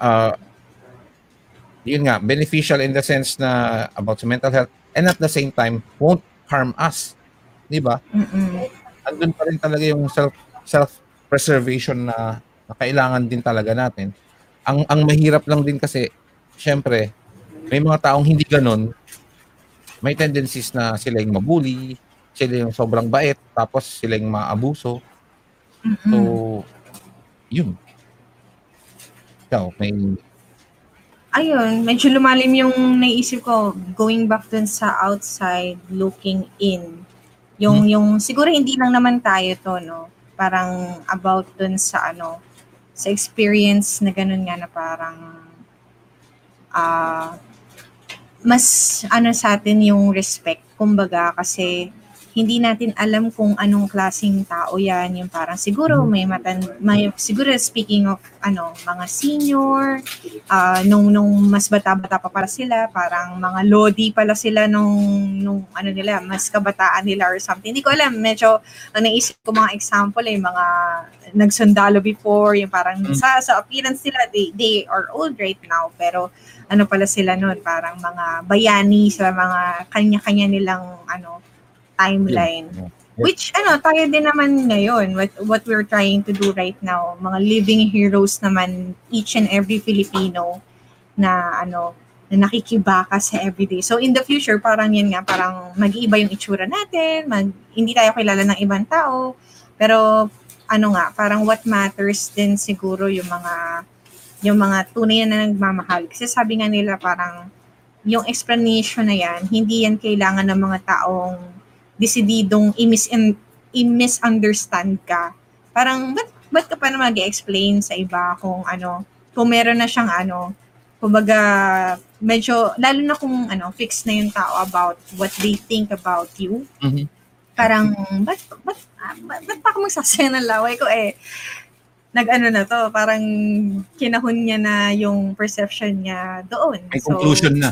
uh, yun nga, beneficial in the sense na about sa mental health, and at the same time, won't harm us. Di ba? Andun pa rin talaga yung self self preservation na, na kailangan din talaga natin. Ang ang mahirap lang din kasi syempre may mga taong hindi ganon. May tendencies na sila yung mabuli, sila yung sobrang bait, tapos sila yung maabuso. So, Mm-mm. yun. Ikaw, may Ayun, medyo lumalim yung naisip ko going back dun sa outside looking in. Yung yung siguro hindi lang naman tayo to no. Parang about dun sa ano sa experience na ganun nga na parang ah mas ano sa atin yung respect kumbaga kasi hindi natin alam kung anong klaseng tao yan yung parang siguro may matan may siguro speaking of ano mga senior ah nung nung mas bata-bata pa para sila, parang mga lodi pala sila nung nung ano nila, mas kabataan nila or something. Hindi ko alam, medyo ang naisip ko mga example ay mga nagsundalo before, yung parang Mm. sa sa appearance nila they they are old right now, pero ano pala sila noon, parang mga bayani sa mga kanya-kanya nilang ano timeline. Yeah. Which ano, tayo din naman ngayon, what, what we're trying to do right now, mga living heroes naman, each and every Filipino na ano, na nakikibaka sa everyday. So in the future, parang yan nga, parang mag-iiba yung itsura natin, mag, hindi tayo kilala ng ibang tao, pero ano nga, parang what matters din siguro yung mga yung mga tunay na nagmamahal. Kasi sabi nga nila parang yung explanation na yan, hindi yan kailangan ng mga taong desididong i-mis- i-misunderstand ka. Parang, ba't, ba't ka pa na mag-explain sa iba kung ano, kung meron na siyang ano, kumbaga, medyo, lalo na kung ano, fixed na yung tao about what they think about you. Mhm. Parang, ba't, ba't, ah, ba't, ba't pa ako magsasaya ng laway ko eh? Nag-ano na to, parang kinahon niya na yung perception niya doon. May So, conclusion na.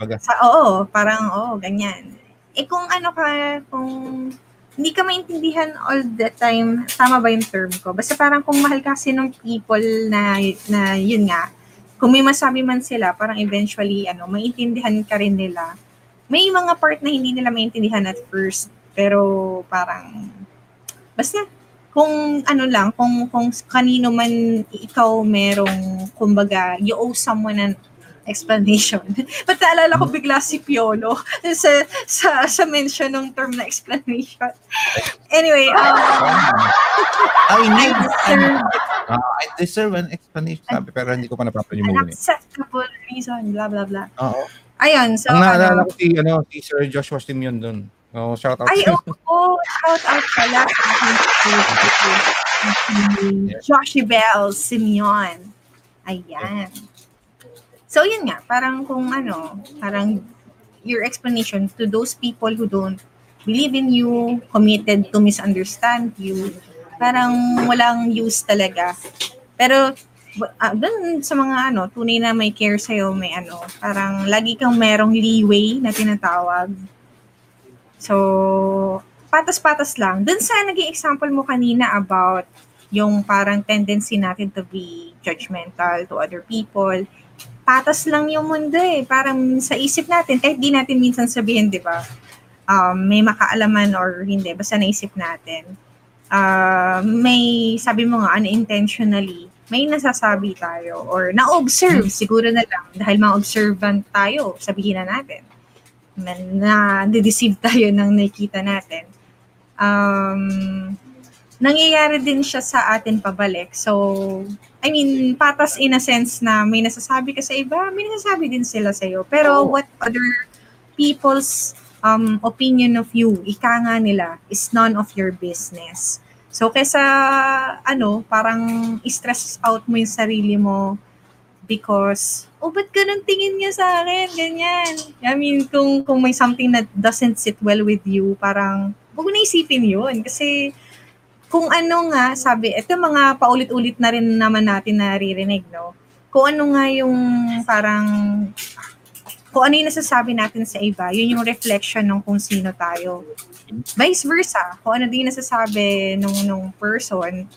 Baga. sa, oo, parang, oo, ganyan. Eh kung ano ka, kung hindi ka maintindihan all the time, tama ba yung term ko? Basta parang kung mahal ka kasi ng people na, na yun nga, kung may masabi man sila, parang eventually, ano, maintindihan ka rin nila. May mga part na hindi nila maintindihan at first, pero parang, basta, kung ano lang, kung, kung kanino man ikaw merong, kumbaga, you owe someone an explanation. Ba't naalala ko bigla si Piolo sa, sa, sa mention ng term na explanation. Anyway, um, I I need, deserve Ah, I deserve an explanation. Sabi, pero hindi ko pa an napapanimulan. eh. acceptable reason, blah, blah, blah. Oo. Ayun, so, Ang naalala ano, ko si, ano, si Sir Joshua Simeon doon. Oh, shout out. ay, oo, oh, shout out pala sa ating si Joshi Bell Simeon. Ayan. So, yun nga, parang kung ano, parang your explanation to those people who don't believe in you, committed to misunderstand you, parang walang use talaga. Pero, uh, dun sa mga ano, tunay na may care sa'yo, may ano, parang lagi kang merong leeway na tinatawag. So, patas-patas lang. Dun sa naging example mo kanina about yung parang tendency natin to be judgmental to other people, patas lang yung mundo eh. Parang sa isip natin, kahit di natin minsan sabihin, di ba? Um, may makaalaman or hindi, basta naisip natin. Uh, may, sabi mo nga, unintentionally, may nasasabi tayo or na-observe, siguro na lang, dahil ma-observant tayo, sabihin na natin na, na deceive tayo ng nakita natin. Um, nangyayari din siya sa atin pabalik. So, I mean, patas in a sense na may nasasabi ka sa iba, may nasasabi din sila sa iyo. Pero Oo. what other people's um, opinion of you, ika nga nila, is none of your business. So, kesa, ano, parang stress out mo yung sarili mo because, oh, ba't ganun tingin niya sa akin? Ganyan. I mean, kung, kung may something that doesn't sit well with you, parang, huwag mo na isipin yun. Kasi, kung ano nga, sabi, ito mga paulit-ulit na rin naman natin naririnig, no? Kung ano nga yung parang, kung ano yung nasasabi natin sa iba, yun yung reflection ng kung sino tayo. Vice versa, kung ano din nasasabi nung, nung person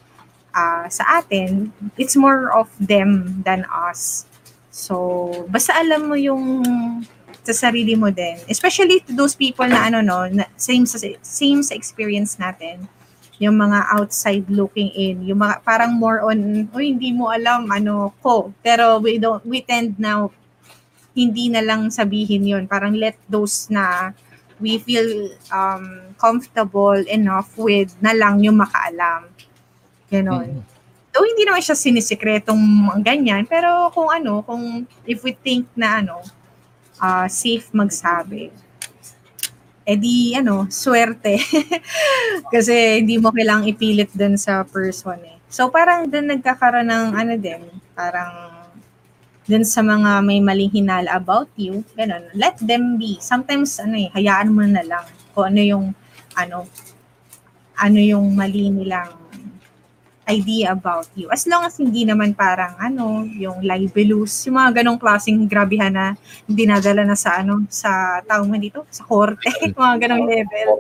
ah, sa atin, it's more of them than us. So, basta alam mo yung sa sarili mo din. Especially to those people na ano no, na same sa same sa experience natin. Yung mga outside looking in, yung mga parang more on, oh, hindi mo alam ano ko. Pero we don't we tend now hindi na lang sabihin yon Parang let those na we feel um, comfortable enough with na lang yung makaalam. Ganon. Though hindi naman siya sinisikretong ganyan, pero kung ano, kung if we think na ano, ah, safe magsabi, eh di ano, swerte. Kasi hindi mo kailangang ipilit dun sa person eh. So parang dun nagkakaroon ng ano din, parang dun sa mga may maling hinala about you, ganun, let them be. Sometimes ano eh, hayaan mo na lang kung ano yung ano ano yung mali nilang idea about you. As long as hindi naman parang ano, yung libelous, yung mga ganong klaseng grabihan na dinadala na sa ano, sa tawag mo dito, sa korte, mga ganong level.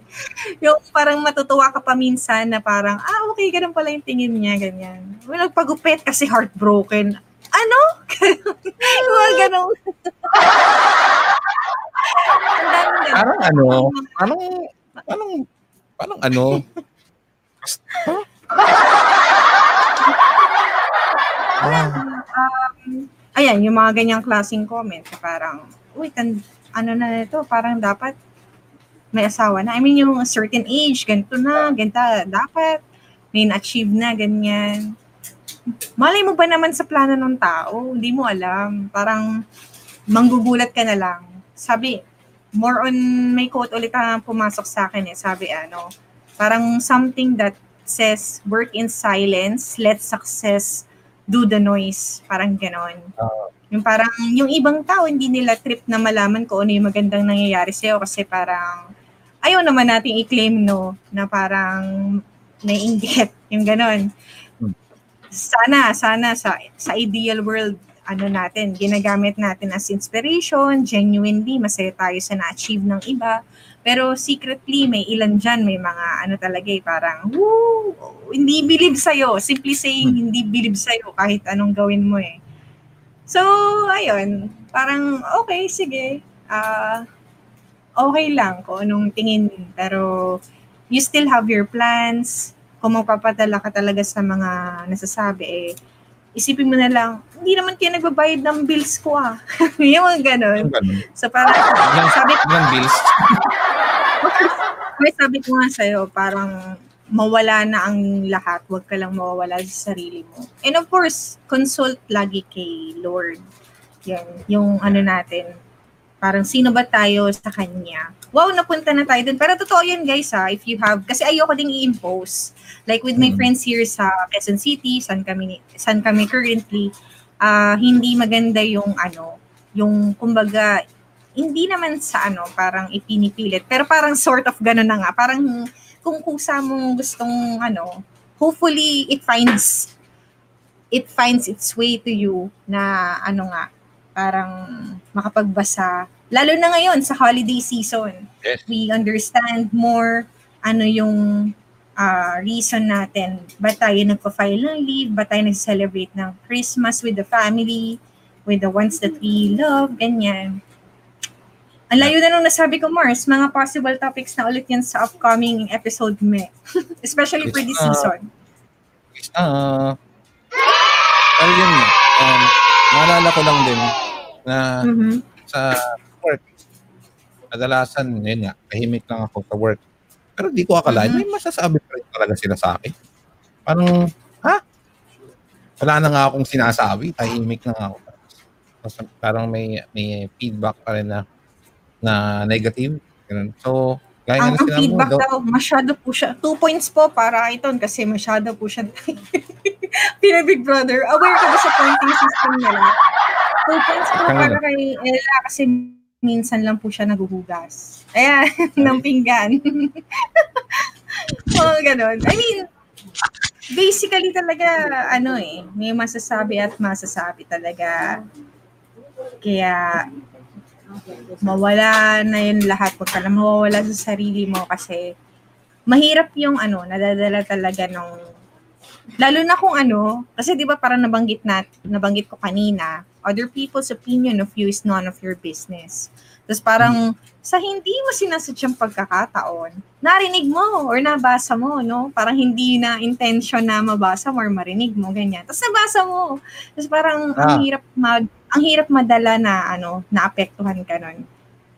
Yung parang matutuwa ka pa minsan na parang, ah, okay, ganun pala yung tingin niya, ganyan. Well, nagpagupit kasi heartbroken. Ano? mga ganong. Parang ano, parang, parang, parang ano, ah, um, ayan, yung mga ganyang klaseng comment, parang, uy, tan, ano na ito, parang dapat may asawa na. I mean, yung certain age, ganito na, ganito, dapat may na-achieve na, ganyan. malay mo ba naman sa plano ng tao? Hindi mo alam. Parang manggugulat ka na lang. Sabi, more on, may quote ulit ang pumasok sa akin eh. Sabi ano, parang something that says, work in silence, let success do the noise. Parang ganon. yung parang, yung ibang tao, hindi nila trip na malaman kung ano yung magandang nangyayari sa'yo kasi parang, ayaw naman nating i-claim, no, na parang naiinggit, yung ganon. Sana, sana sa, sa ideal world, ano natin, ginagamit natin as inspiration, genuinely, masaya tayo sa na-achieve ng iba. Pero secretly, may ilan dyan, may mga ano talaga eh, parang, woo, hindi believe sa'yo. Simply saying, hindi believe sa'yo kahit anong gawin mo eh. So, ayun, parang, okay, sige. Ah, okay lang kung anong tingin. Pero, you still have your plans. Kung magpapadala ka talaga sa mga nasasabi, eh, isipin mo na lang, hindi naman kayo nagbabayad ng bills ko ah. yung mga ganun. So parang, Ilang, sabi ilang bills? may sabi ko nga sa'yo, parang mawala na ang lahat, huwag ka lang mawawala sa sarili mo. And of course, consult lagi kay Lord. Yan, yung ano natin, parang sino ba tayo sa Kanya. Wow, napunta na tayo dun. Pero totoo yan guys ha, if you have, kasi ayoko ding i-impose. Like with my Mm. friends here sa Quezon City, saan kami, saan kami currently, ah hindi maganda yung ano, yung kumbaga, hindi naman sa ano, parang ipinipilit. Pero parang sort of gano'n na nga. Parang kung kusa mong gustong ano, hopefully it finds it finds its way to you na ano nga, parang makapagbasa. Lalo na ngayon sa holiday season. Yes. We understand more ano yung ah, reason natin. Ba tayo nagpa-file ng leave? Ba tayo nag-celebrate ng Christmas with the family? With the ones that we love? Ganyan. Ang layo na nung nasabi ko, Mars, mga possible topics na ulit yan sa upcoming episode me. Especially for this Ah. season. Ah, ano yun um, naalala ko lang din na Mhm. sa work, kadalasan, yun nga, tahimik lang ako sa work. Pero di ko akalain, Mhm. may masasabi pa rin talaga sila sa akin. Parang, ha? Wala na nga akong sinasabi, tahimik na nga ako. Tapos parang may may feedback pa rin na na negative. Ganun. So, gaya Ang, ang na mo, feedback daw, daw, masyado po siya. Two points po para iton kasi masyado po siya. Pina Big Brother. Aware ka ba sa pointing system nila? Two points po para kay Ella kasi minsan lang po siya naguhugas. Ayan, ng pinggan. Mga ganon. I mean, basically talaga, ano eh, may masasabi at masasabi talaga. Kaya, mawala na yun lahat. Huwag ka lang mawawala sa sarili mo kasi mahirap yung ano, nadadala talaga nung lalo na kung ano, kasi 'di ba parang nabanggit na nabanggit ko kanina, other people's opinion of you is none of your business. Tapos parang sa hindi mo sinasadyang pagkakataon, narinig mo or nabasa mo, no? Parang hindi na intention na mabasa mo or marinig mo, ganyan. Tapos nabasa mo. Tapos parang ang Ah. hirap mag ang hirap madala na ano, naapektuhan ka nun.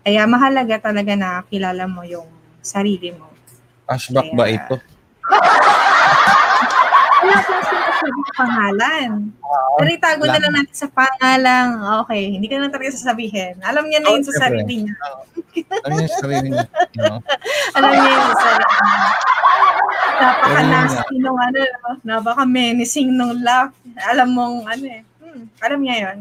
Kaya mahalaga talaga na kilala mo yung sarili mo. flashback ba Kaya- ito? Wala ko sinasabi sa pangalan. Pero itago na lang natin sa pangalan. Okay, hindi ka na talaga sasabihin. Alam niya na yun sa sarili niya. Ano yung sarili niya? Alam niya yun sa sarili niya. Napaka-nasty nung ano, no? napaka-menacing nung laugh. Alam mong ano eh. Hmm, alam niya yun.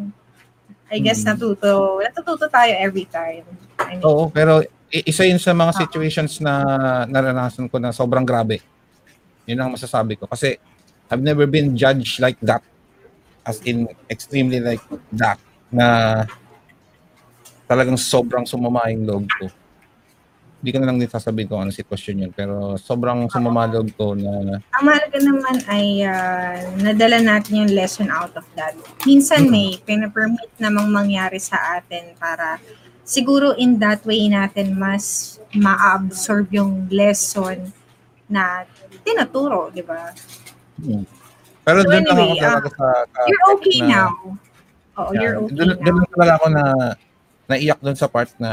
I guess Hmm. natuto. Natututo tayo every time. I mean, Oo, pero isa yun sa mga situations na naranasan ko na sobrang grabe. Yun ang masasabi ko. Kasi I've never been judged like that. As in, extremely like that. Na talagang sobrang sumama yung loob ko. Hindi ko na lang din sasabihin kung ano sitwasyon yun. Pero sobrang sumama loob ko na ang mahalaga naman ay ah, nadala natin yung lesson out of that. Minsan may pinapermit namang mangyari sa atin para siguro in that way natin mas ma-absorb yung lesson na tinuturo, di ba? Hmm. Pero So doon lang ako anyway, talaga sa, sa You're okay na- now. Oo, Yan. you're okay doon, now. doon lang talaga ako na naiyak doon sa part na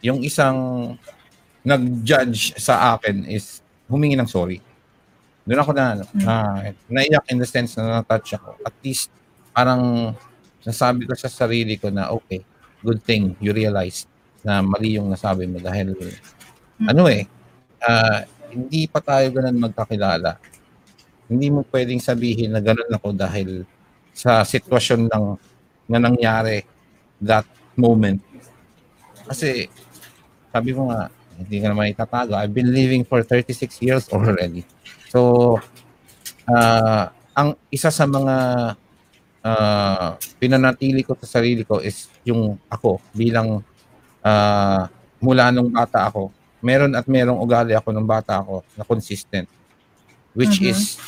yung isang nag-judge sa akin is humingi ng sorry. Doon ako na, ano, na naiyak in the sense na na-touch ako. At least, parang nasabi ko sa sarili ko na, okay, good thing you realize na mali yung nasabi mo dahil, ano eh, ah, hindi pa tayo ganun magkakilala. Hindi mo pwedeng sabihin na ganun ako dahil sa sitwasyon ng na nangyari that moment. Kasi, sabi ko nga, hindi ka naman itatago. I've been living for 36 years already. So, ah, ang isa sa mga ah, pinanatili ko sa sarili ko is yung ako bilang ah, mula nung bata ako. Meron at merong ugali ako nung bata ako na consistent. Which Mhm. is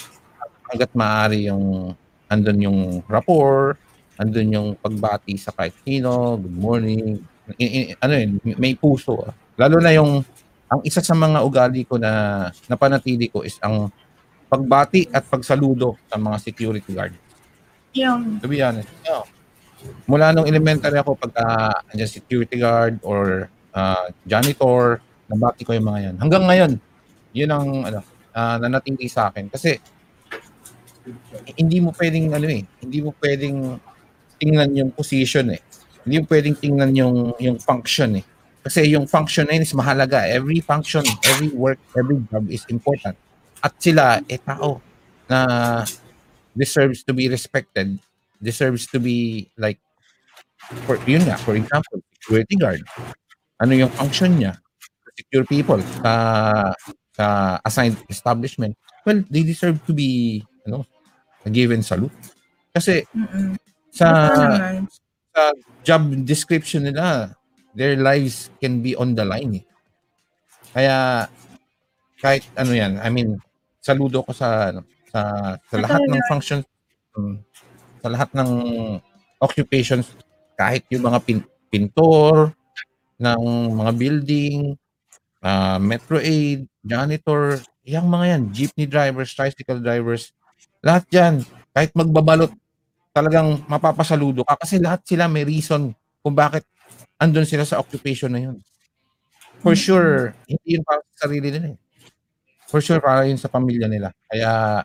hanggat maaari yung andun yung rapport, andun yung pagbati sa kahit sino, good morning, i- i- ano yun, may puso. ah. Lalo na yung ang isa sa mga ugali ko na napanatili ko is ang pagbati at pagsaludo sa mga security guard. Yung, To be honest. Yeah. Mula nung elementary ako pagka andyan security guard or ah, janitor, nabati ko yung mga yan. Hanggang ngayon, yun ang ano, ah, nanatili sa akin. Kasi hindi mo pwedeng ano eh, hindi mo pwedeng tingnan yung position eh. Hindi mo pwedeng tingnan yung yung function eh. Kasi yung function na yun is mahalaga. Every function, every work, every job is important. At sila, eh tao na deserves to be respected, deserves to be like, for, yun nga, for example, security guard. Ano yung function niya? Secure people sa sa assigned establishment. Well, they deserve to be, ano, given salute. Kasi mm sa sa job description nila, their lives can be on the line. Eh. Kaya kahit ano yan, I mean, saludo ko sa ano, sa sa lahat ng functions um, sa lahat ng occupations kahit yung mga pin- pintor ng mga building, ah, metro aid, janitor, yung mga yan, jeepney drivers, tricycle drivers, lahat yan, kahit magbabalot, talagang mapapasaludo ka kasi lahat sila may reason kung bakit andun sila sa occupation na yun. For sure, hindi yun para sa sarili nila eh. For sure, para yun sa pamilya nila. Kaya,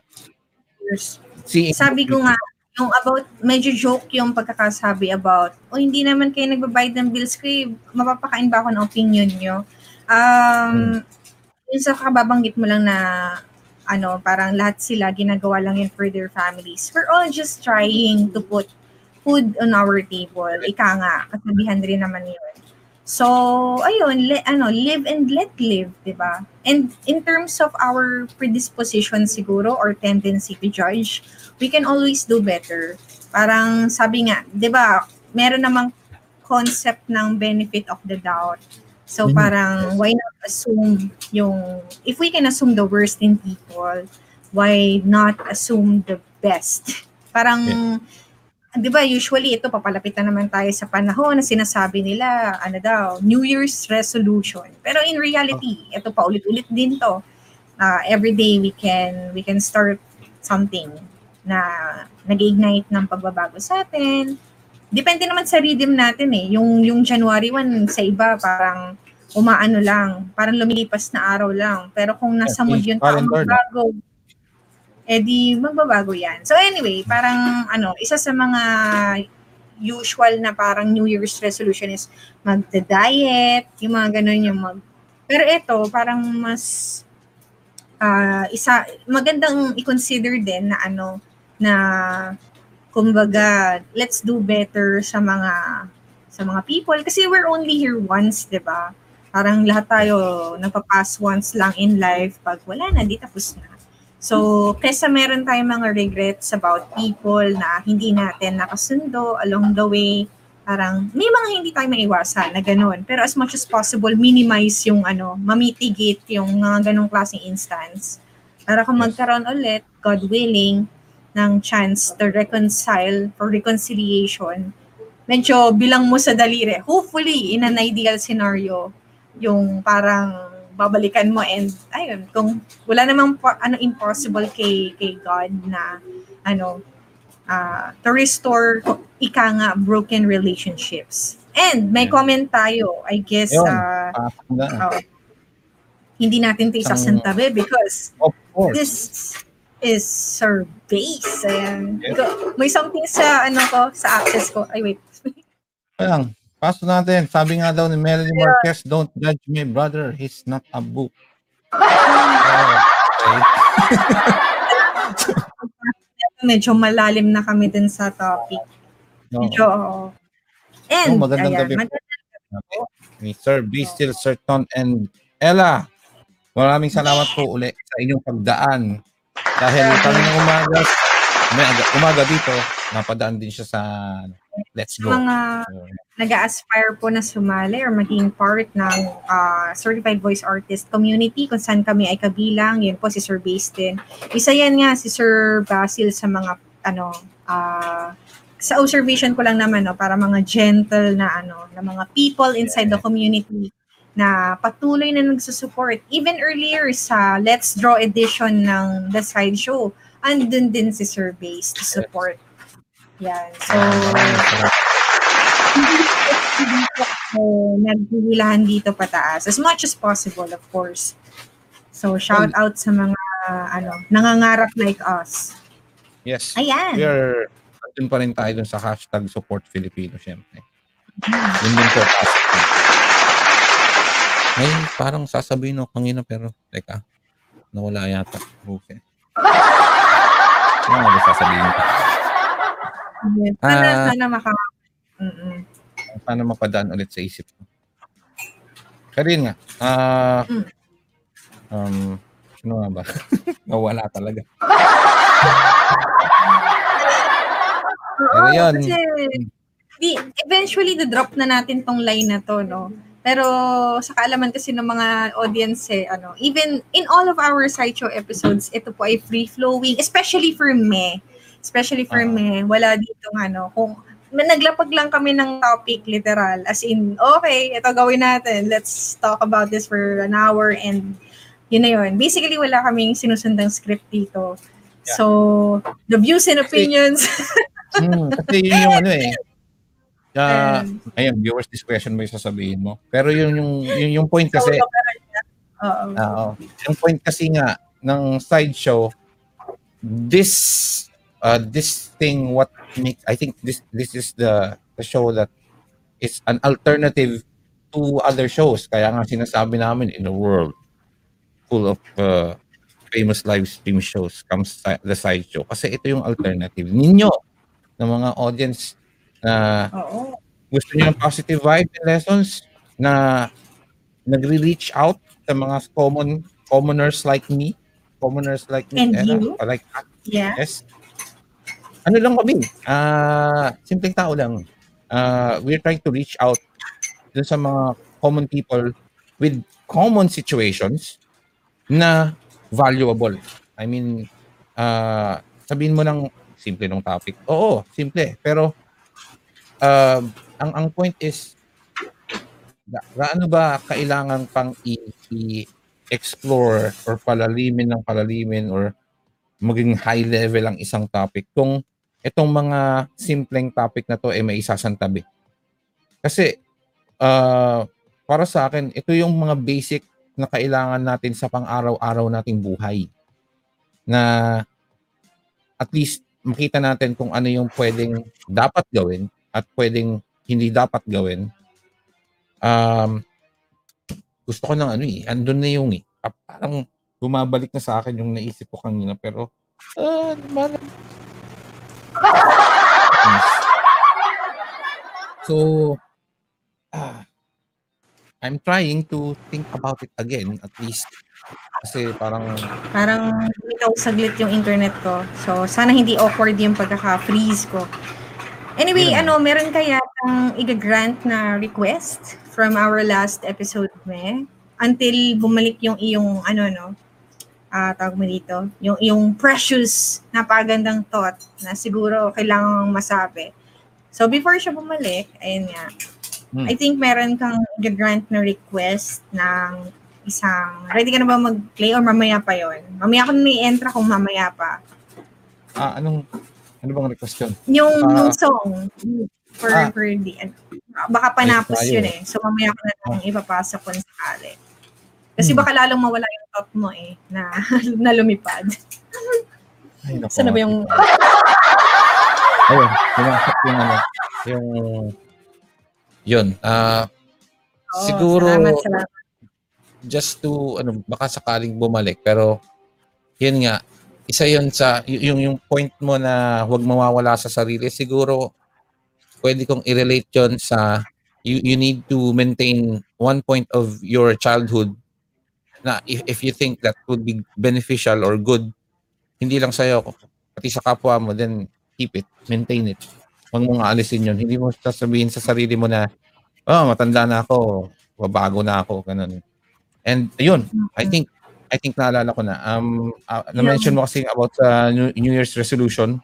si Sabi ko nga, yung about, medyo joke yung pagkakasabi about, o hindi naman kayo nagbabayad ng bills ko, eh, mapapakain ba ako ng opinion nyo? Um, Yung sa kababanggit mo lang na, ano, parang lahat sila ginagawa lang yun for their families. We're all just trying to put food on our table. Ika nga, kasabihan rin naman yun. So, ayun, le, ano, live and let live, di ba? And in terms of our predisposition siguro or tendency to judge, we can always do better. Parang sabi nga, 'di ba, meron namang concept ng benefit of the doubt. So Mhm. parang why not assume yung if we can assume the worst in people, why not assume the best? Parang 'di ba usually ito papalapit na naman tayo sa panahon na sinasabi nila ano daw New Year's resolution. Pero in reality, ito pa ulit-ulit din to. Uh, every day we can we can start something na nag-ignite ng pagbabago sa atin. Depende naman sa rhythm natin eh. Yung, yung January 1 sa iba parang umaano lang, parang lumilipas na araw lang. Pero kung nasa Yeah, mood tao calendar na. magbago, eh di magbabago yan. So anyway, parang ano, isa sa mga usual na parang New Year's resolution is magda-diet, yung mga ganun yung mag... Pero ito, parang mas ah isa magandang i-consider din na ano na kumbaga let's do better sa mga sa mga people kasi we're only here once 'di ba parang lahat tayo nagpa-pass once lang in life pag wala na di tapos na so kesa meron tayong mga regrets about people na hindi natin nakasundo along the way parang may mga hindi tayo maiwasan na ganun. Pero as much as possible, minimize yung ano, mamitigate yung mga ganong klaseng instance. Para kung magkaroon ulit, God willing, ng chance to reconcile for reconciliation, medyo bilang mo sa daliri. Hopefully, in an ideal scenario, yung parang babalikan mo and ayun, kung wala namang ano impossible kay kay God na ano ah, to restore ika nga broken relationships. And may comment tayo, I guess Yun. na. oh, hindi natin ito isasantabi because Of course. this is Sir Base. Ayan. Ikaw, May something sa ano ko, sa access ko. Ay, wait. Ayan, paso natin. Sabi nga daw ni Melanie Marquez, don't judge me, brother. He's not a book. okay. Medyo malalim na kami din sa topic. Medyo, oo. And, Oh, magandang ayan, gabi. magandang Ni Sir B. Still Certon and Ella. Maraming salamat po uli sa inyong pagdaan. Dahil kami ng umaga, may aga- umaga dito, napadaan din siya sa Let's Go. mga nag-aspire po na sumali or maging part ng ah, Certified Voice Artist community kung saan kami ay kabilang. Yun po si Sir Bastin. Isa yan nga si Sir Basil sa mga ano ah, sa observation ko lang naman no para mga gentle na ano na mga people inside the community na patuloy na nagsusupport. Even earlier sa Let's Draw edition ng The Sideshow, andun din si Sir Base to support. Yan. So, naghihilahan dito pataas as much as possible, of course. So, shout out sa mga ano, nangangarap like us. Yes. Ayan. We are, andun pa rin tayo dun sa hashtag support Filipino, syempre. Yun din po. May parang sasabihin ako kanina pero teka, nawala yata. Okay. Ano ba sasabihin ko? Sana, Ah. sana maka... Mm-mm. Paano mapadaan ulit sa isip ko? Pero yun nga, ah, Mm. um, ano nga ba? Nawala talaga. Pero yun, Kasi, di, eventually, the-drop na natin tong line na to, no? Pero sa kaalaman kasi ng mga audience, eh, ano, even in all of our sideshow episodes, ito po ay free-flowing, especially for me. Especially for Ah. me. Wala dito, ano, kung naglapag lang kami ng topic, literal. As in, okay, ito gawin natin. Let's talk about this for an hour and yun na yun. Basically, wala kaming sinusundang script dito. Yeah. So, the views and opinions, hmm, kasi yun yung ano eh. Ah, and, ayun, viewers discretion mo yung sasabihin mo. Pero yun yung, yun yung point kasi, Oo. Oo. Yung point kasi nga ng sideshow, this uh, this thing what make I think this this is the the show that is an alternative to other shows. Kaya nga sinasabi namin in a world full of uh, famous live stream shows comes the sideshow kasi ito yung alternative ninyo ng mga audience na Oo. gusto niyo ng positive vibe and lessons na nagre-reach out sa mga common commoners like me, commoners like me, And Ella, you? like Yeah. yes. Ano lang kami? Ah, simpleng tao lang. Ah, we're trying to reach out dun sa mga common people with common situations na valuable. I mean, ah, sabihin mo ng simple ng topic. Oo, simple. Pero um, ang ang point is ga- gaano ba kailangan pang i-explore or palalimin ng palalimin or maging high level ang isang topic kung itong mga simpleng topic na to ay may isasantabi. Kasi uh, para sa akin, ito yung mga basic na kailangan natin sa pang-araw-araw nating buhay. Na at least makita natin kung ano yung pwedeng dapat gawin at pwedeng hindi dapat gawin. Um, gusto ko ng ano eh, andun na yung eh. Ah, Parang bumabalik na sa akin yung naisip ko kanina pero ah. So, ah, I'm trying to think about it again at least. Kasi parang Parang bumitaw saglit yung internet ko. So, sana hindi awkward yung pagkaka-freeze ko. Anyway, ano, meron kaya ang iga-grant na request from our last episode, me? Until bumalik yung iyong, ano, no? Ah, tawag mo dito. Yung, yung precious, napagandang thought na siguro kailangan mong masabi. So, before siya bumalik, ayun nga, Hmm. I think meron kang iga-grant na request ng isang, ready ka na ba mag-play or mamaya pa yon? Mamaya ko na i-entra kung mamaya pa. ah, anong ano bang request yun? Yung, Ah. yung song for, Ah. for the, ano, baka panapos Ay, tayo yun eh. So mamaya ko na lang ipapasok kung sakali. Kasi Hmm. baka lalong mawala yung thought mo eh, na, na lumipad. Ay, naku. Saan na ba yung... Ayun, pumasok yung ano, yung yun. Ah, Oo, siguro Salamat, salamat. just to ano baka sakaling bumalik pero yun nga isa yun sa yung yung point mo na huwag mawawala sa sarili siguro pwede kong i-relate yun sa you, you need to maintain one point of your childhood na if, if you think that would be beneficial or good hindi lang sa'yo pati sa kapwa mo then keep it maintain it. Huwag mong aalisin yun. Hindi mo sasabihin sa sarili mo na oh matanda na ako babago na ako ganun. And yun I think I think naalala ko na um uh, na-mention mo kasi about sa New, New Year's resolution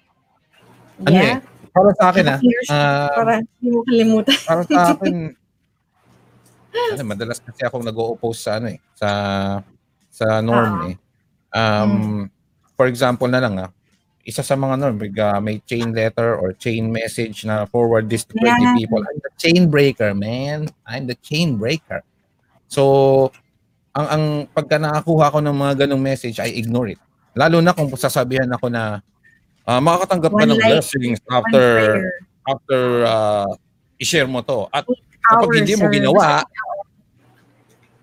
ano eh Yeah. para sa akin ah ah, para hindi mo kalimutan. para sa akin ano, madalas kasi akong nag-o-oppose sa ano eh sa sa norm Ah. eh um for example na lang ah isa sa mga norm may, ah, may chain letter or chain message na forward this to 20 Yeah. people I'm the chain breaker man I'm the chain breaker so ang ang pagka nakakuha ko ng mga ganong message I ignore it lalo na kung sasabihan ako na ah, makakatanggap ka ng blessings after after uh, i-share mo to. At kapag hindi mo ginawa,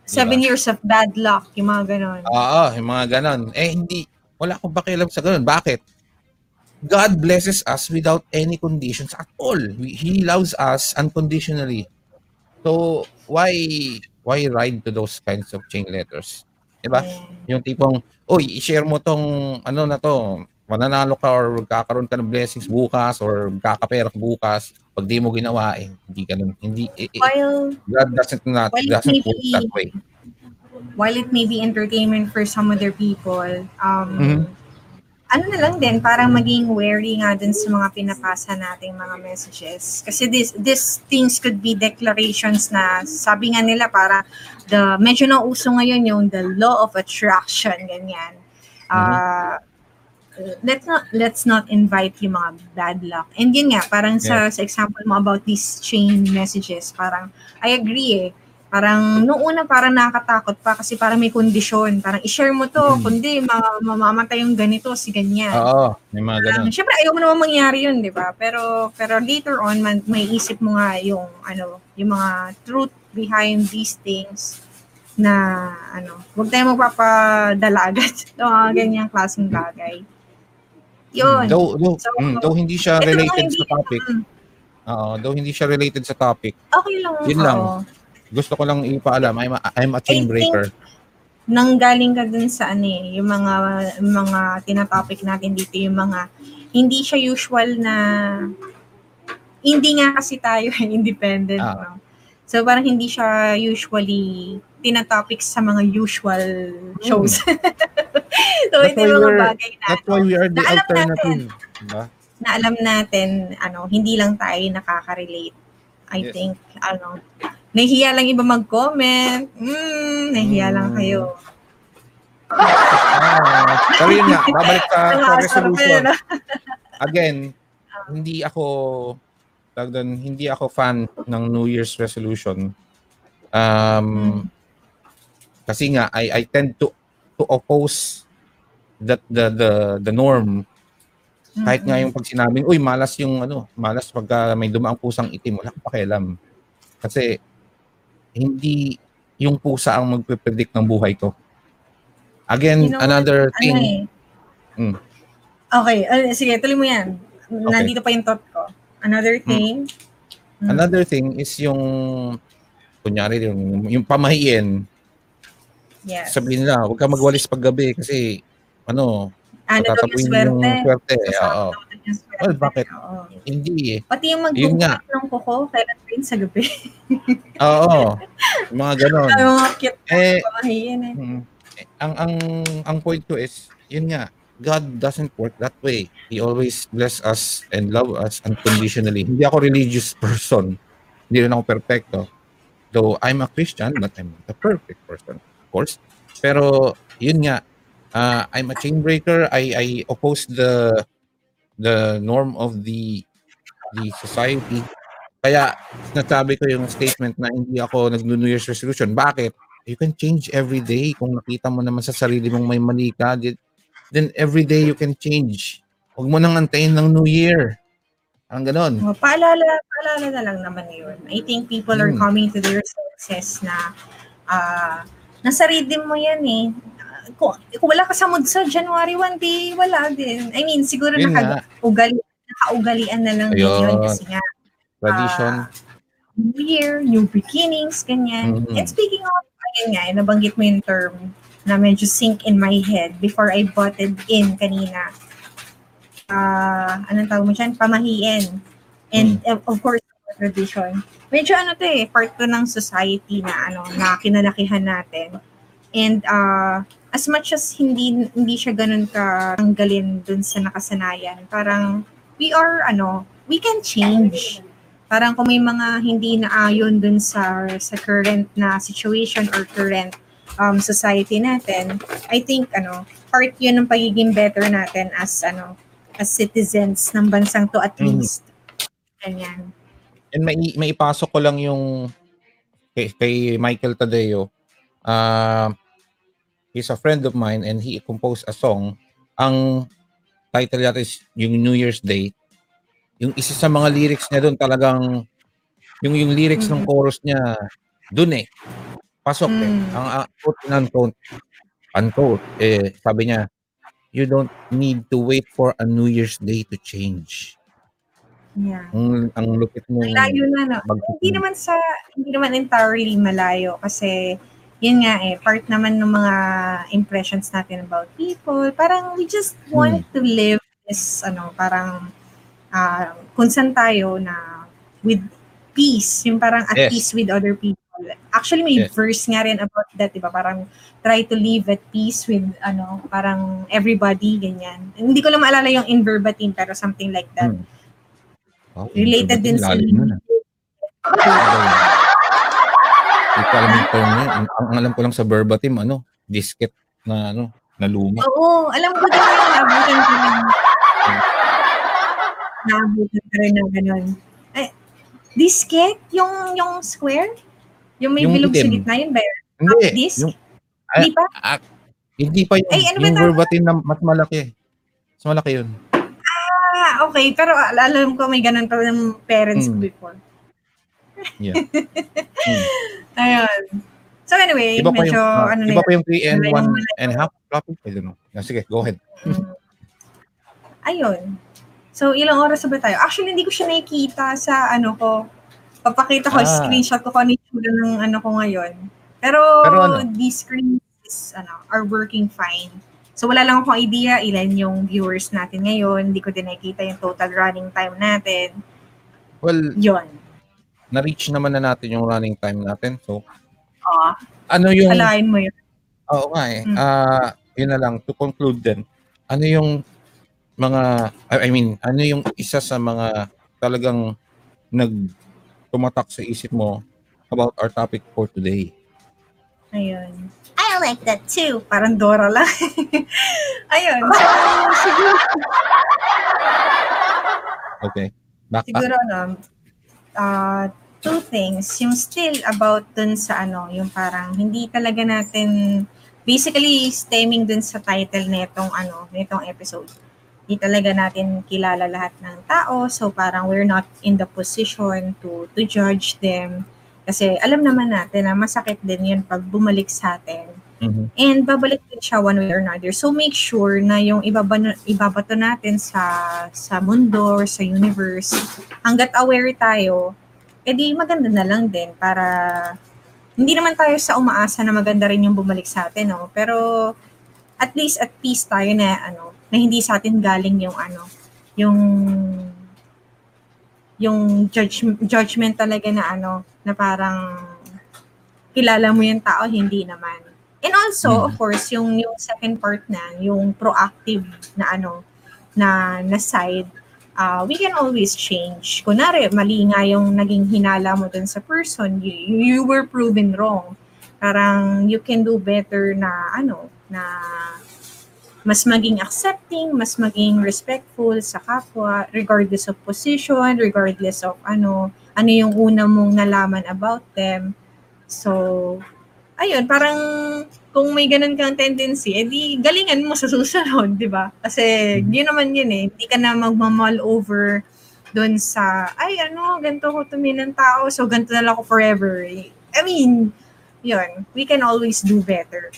Seven years of bad luck, yung mga ganon. oo, yung mga ganon. Eh, hindi, wala akong pakialam sa ganon. Bakit? God blesses us without any conditions at all. He loves us unconditionally. So, why why ride to those kinds of chain letters? Diba? Yung tipong, uy, i-share mo tong ano na to, mananalo ka or kakaroon ka ng blessings bukas or kakapera ka bukas. Pag di mo ginawa, eh, hindi ganun. Hindi, eh, eh, While God doesn't not Well, doesn't work that way. while it may be entertainment for some other people, um, Mhm. Ano na lang din, parang maging wary nga dun sa mga pinapasa nating mga messages. Kasi this, these things could be declarations na sabi nga nila para the, medyo na uso ngayon yung the law of attraction, ganyan. Uh, let's not let's not invite yung mga bad luck. And yun nga, parang sa, sa example mo about these chain messages, parang I agree eh. Parang noong una parang nakakatakot pa kasi parang may kondisyon. Parang i-share mo to, Mm. kundi ma- mamamatay yung ganito, si ganyan. Oo, may mga ganun. Um, Siyempre, ayaw mo naman mangyari yun, di ba? Pero, pero later on, man, may isip mo nga yung, ano, yung mga truth behind these things na, ano, huwag tayo magpapadala agad ng mga ganyang klaseng bagay. Yun. Though, though, So, mm, though hindi siya related hindi- sa topic. Mm, Oo, though hindi siya related sa topic. okay lang. Yun lang. oo. Gusto ko lang ipaalam, I'm a, I'm a chain breaker. nanggaling ka dun sa ano eh, yung mga mga tinatopic natin dito, yung mga hindi siya usual na hindi nga kasi tayo independent, Ah. no? So parang hindi siya usually tinatopic sa mga usual shows. so That's ito yung mga bagay na, That's why we are the Na alam alternative. Diba? na alam natin, ano, hindi lang tayo nakaka-relate. I Yes. think, ano, nahihiya lang iba mag-comment. Mm, nahihiya lang Mm. kayo. Ah, pero yun nga, babalik sa, sa resolution. Again, hindi ako doon, hindi ako fan ng New Year's resolution. Um, kasi nga I I tend to to oppose that the the the norm kahit nga yung pag sinabing uy malas yung ano malas pagka may dumaang pusang itim wala akong pakialam kasi hindi yung pusa ang magpe-predict ng buhay ko again You know another ano thing eh. Mm. Okay, uh, sige, tuloy mo yan. Nandito pa yung thought ko. Another thing, Mm. Another thing is yung kunyari yung, yung pamahiin. yes. Sabihin nila, huwag ka magwalis paggabi kasi ano, ano daw yung swerte? yung swerte. Oo. Well, bakit? Oo. Hindi eh. Pati yung Yun nga. magbubuk ng kuko, kailan rin sa gabi. Oo. Mga ganon. Ay, mga cute Eh, pamahiin eh. mm, ang ang ang point ko is, yun nga, God doesn't work that way. He always bless us and love us unconditionally. Hindi ako religious person. Hindi rin ako perfecto. Though I'm a Christian, but I'm not a perfect person, of course. Pero yun nga, uh, I'm a chain breaker. I I oppose the the norm of the the society. Kaya nasabi ko yung statement na hindi ako nag-New Year's resolution. Bakit? you can change every day. Kung nakita mo naman sa sarili mong may mali ka, then every day you can change. Huwag mo nang antayin ng New Year. Ang ganon. Oh, paalala, paalala na lang naman yun. I think people are Hmm. coming to their senses na ah nasa rhythm mo yan eh. Kung, kung wala ka sa mood sa January 1 day, wala din. I mean, siguro Yun nakaugali, nakaugalian na lang din yun Ayun. kasi nga Tradition. Ah, New Year, new beginnings, ganyan. Mhm. And speaking of, ayun nga, eh, nabanggit mo yung term na medyo sink in my head before I butted in kanina. Ah, anong tawag mo dyan? Pamahiin. And of- of course, tradition. Medyo ano to eh, part to ng society na ano, na kinalakihan natin. And uh, as much as hindi hindi siya ganun ka tanggalin dun sa nakasanayan, parang we are ano, we can change. Parang kung may mga hindi naayon dun sa sa current na situation or current um, society natin, I think ano, part 'yun ng pagiging better natin as ano, as citizens ng bansang to at Mhm. least. Ganyan. And may, may ipasok ko lang yung kay, kay Michael Tadeo. Uh, he's a friend of mine and he composed a song. Ang title yata is yung New Year's Day. Yung isa sa mga lyrics niya doon talagang yung yung lyrics ng Mhm. chorus niya doon eh. Pasok eh. Mm. Ang uh, quote and unquote, unquote, eh, sabi niya, you don't need to wait for a New Year's Day to change. Yeah. Ang, ang lupit mo. Ang layo na, no? mag- Hindi naman sa, hindi naman entirely malayo kasi yun nga eh, part naman ng mga impressions natin about people. Parang we just want to live this, ano, parang ah kung saan tayo na with peace, yung parang at Yes. peace with other people. Actually, may Yes. verse nga rin about that, di ba? Parang try to live at peace with, ano, parang everybody, ganyan. Hindi ko lang maalala yung in verbatim, pero something like that. Hmm. Oh, Related din sa. Hindi ko alam yung term niya. Ang, ang alam ko lang sa verbatim, ano, disket na, ano, na luma. Oo, alam ko din yung naabutan ko rin. Naabutan ko rin na gano'n. Eh, disket? Yung, yung square? Yung may Yung bilog sa itim. gitna yun ba? yun? Hindi. disc? Yung, Hindi pa? ah, hindi pa yung, Ay, ano ba yung verbatim na mas malaki. Mas malaki yun. Ah, okay. Pero al- alam ko may ganun pa ng parents ko Hmm. before. Yeah. Hmm. Ayun. So anyway, Iba medyo yung, ah, ano na iba pa yung 3 and Malayo, 1 malayo. and a half copy. I don't know. Sige, go ahead. Ayun. So, ilang oras ba tayo? Actually, hindi ko siya nakikita sa ano ko. Papakita ko, Ah. screenshot ko kung ano ng ano ko ngayon. Pero, Pero ano? these screens ano, are working fine. So, wala lang akong idea ilan yung viewers natin ngayon. Hindi ko din nakikita yung total running time natin. Well, Yun. Na-reach naman na natin yung running time natin. So, Ah, ano yung... alain mo yun. Oo nga eh. Mm. Ah, yun na lang to conclude din. Ano yung mga I mean, ano yung isa sa mga talagang nag tumatak sa isip mo about our topic for today? Ayun. I like that too. Parang Dora lang. Ayun. So, siguro, Okay. Back siguro ano, uh, two things. Yung still about dun sa ano, yung parang hindi talaga natin, basically stemming dun sa title nitong ano, nitong episode. Hindi talaga natin kilala lahat ng tao. So parang we're not in the position to to judge them. Kasi alam naman natin na masakit din yun pag bumalik sa atin. Mhm. And babalik din siya one way or another. So make sure na yung ibaba, ibabato natin sa sa mundo or sa universe, hanggat aware tayo, edi maganda na lang din para hindi naman tayo sa umaasa na maganda rin yung bumalik sa atin, no? Pero at least at peace tayo na ano, na hindi sa atin galing yung ano, yung yung judge, judgment talaga na ano, na parang kilala mo yung tao, hindi naman. And also, Mm. of course, yung yung second part na, yung proactive na ano, na na side, uh, we can always change. Kunwari, mali nga yung naging hinala mo dun sa person, you, you were proven wrong. Parang you can do better na ano, na mas maging accepting, mas maging respectful sa kapwa, regardless of position, regardless of ano, ano yung una mong nalaman about them. So, ayun, parang kung may ganun kang tendency, edi galingan mo sa susunod, di ba? Kasi yun naman yun eh, hindi ka na magmamal over doon sa, ay ano, ganito ko tumingin ng tao, so ganito na lang ako forever. I mean, yun, we can always do better.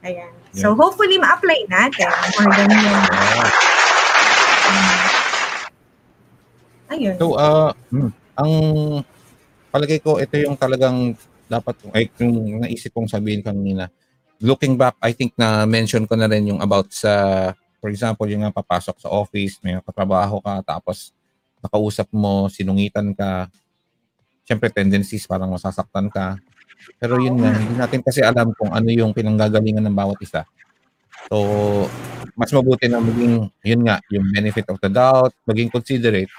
Ayan. So hopefully ma-apply natin more than yun. Ayun. So, uh, mm, ang palagay ko, ito yung talagang dapat, ay, yung naisip kong sabihin kanina. Looking back, I think na mention ko na rin yung about sa, for example, yung nga papasok sa office, may katrabaho ka, tapos nakausap mo, sinungitan ka, syempre tendencies parang masasaktan ka. Pero yun nga, hindi natin kasi alam kung ano yung pinanggagalingan ng bawat isa. So, mas mabuti na maging, yun nga, yung benefit of the doubt, maging considerate,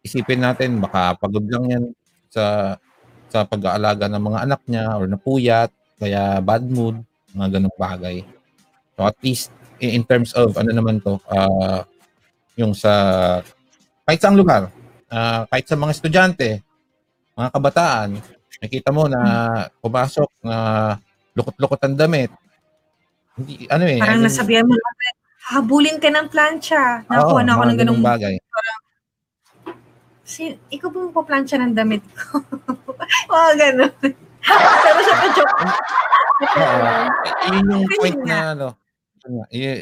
isipin natin baka pagod lang yan sa sa pag-aalaga ng mga anak niya or napuyat, kaya bad mood, mga ganong bagay. So at least in terms of ano naman to, ah, yung sa kahit saang lugar, ah, kahit sa mga estudyante, mga kabataan, nakita mo na pumasok na lukot-lukot ang damit. Hindi, ano eh, Parang I mean, nasabihan mo habulin ka ng plancha. Nakakuha oo, na ako ng ganung ganong bagay. Si, ikaw ba magpa-plancha ng damit ko? Mga ganun. Pero sa joke. Oo. Yun yung point na ano,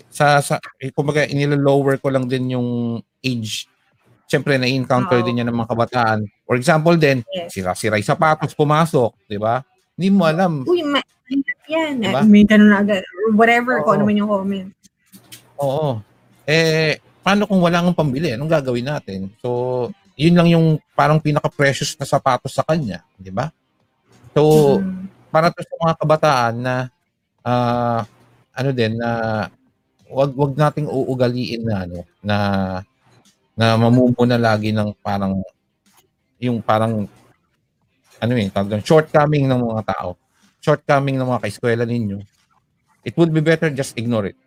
sa sa eh, kumbaga inilo-lower ko lang din yung age. Siyempre na-encounter Oo. din yan ng mga kabataan. For example din, Yes. sira-sira yung sapatos pumasok, 'di ba? Hindi mo alam. Uy, ma- yan. Diba? May ganun na agad. Whatever, kung Oo. ano man yung comment. Oo. Eh paano kung wala kang pambili? Anong gagawin natin? So, yun lang yung parang pinaka-precious na sapatos sa kanya, 'di ba? So, Mm. para to sa mga kabataan na ah, ano din na wag wag nating uugaliin na ano na na mamumuna lagi ng parang yung parang ano eh tawag shortcoming ng mga tao. Shortcoming ng mga kaeskwela ninyo. It would be better just ignore it.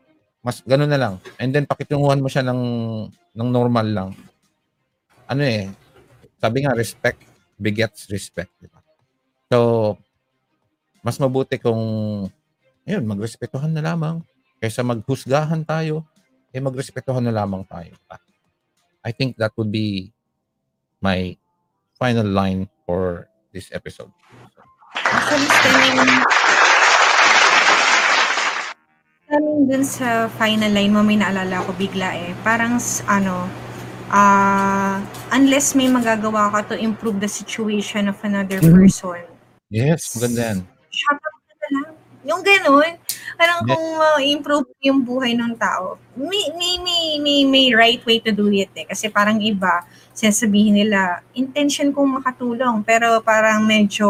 Mas ganun na lang. And then pakitunguhan mo siya ng ng normal lang ano eh sabi nga respect begets respect di so mas mabuti kung ayun, magrespetuhan na lamang kaysa maghusgahan tayo, eh magrespetuhan na lamang tayo. I think that would be my final line for this episode. Stemming dun sa final line mo, may naalala ko bigla eh. Parang, ano, ah unless may magagawa ka to improve the situation of another Mhm. person, Yes, maganda yan. shut up na lang. Yung ganun, parang Yeah. kung ma-improve yung buhay ng tao, may, may, may, may, may right way to do it eh. Kasi parang iba, sinasabihin nila, intention kong makatulong, pero parang medyo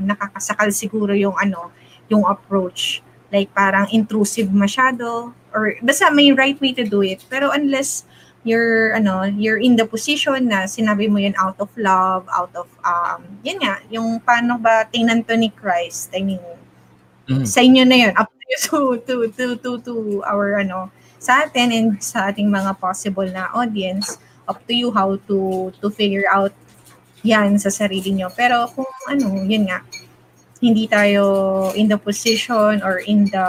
nakakasakal siguro yung ano, yung approach. Like parang intrusive masyado, or basta may right way to do it. Pero unless you're ano you're in the position na sinabi mo yun out of love out of um yun nga yung paano ba tingnan to ni Christ I mean Mhm. sa inyo na yun up to you to to to to, to our ano sa atin and sa ating mga possible na audience up to you how to to figure out yan sa sarili nyo pero kung ano yun nga hindi tayo in the position or in the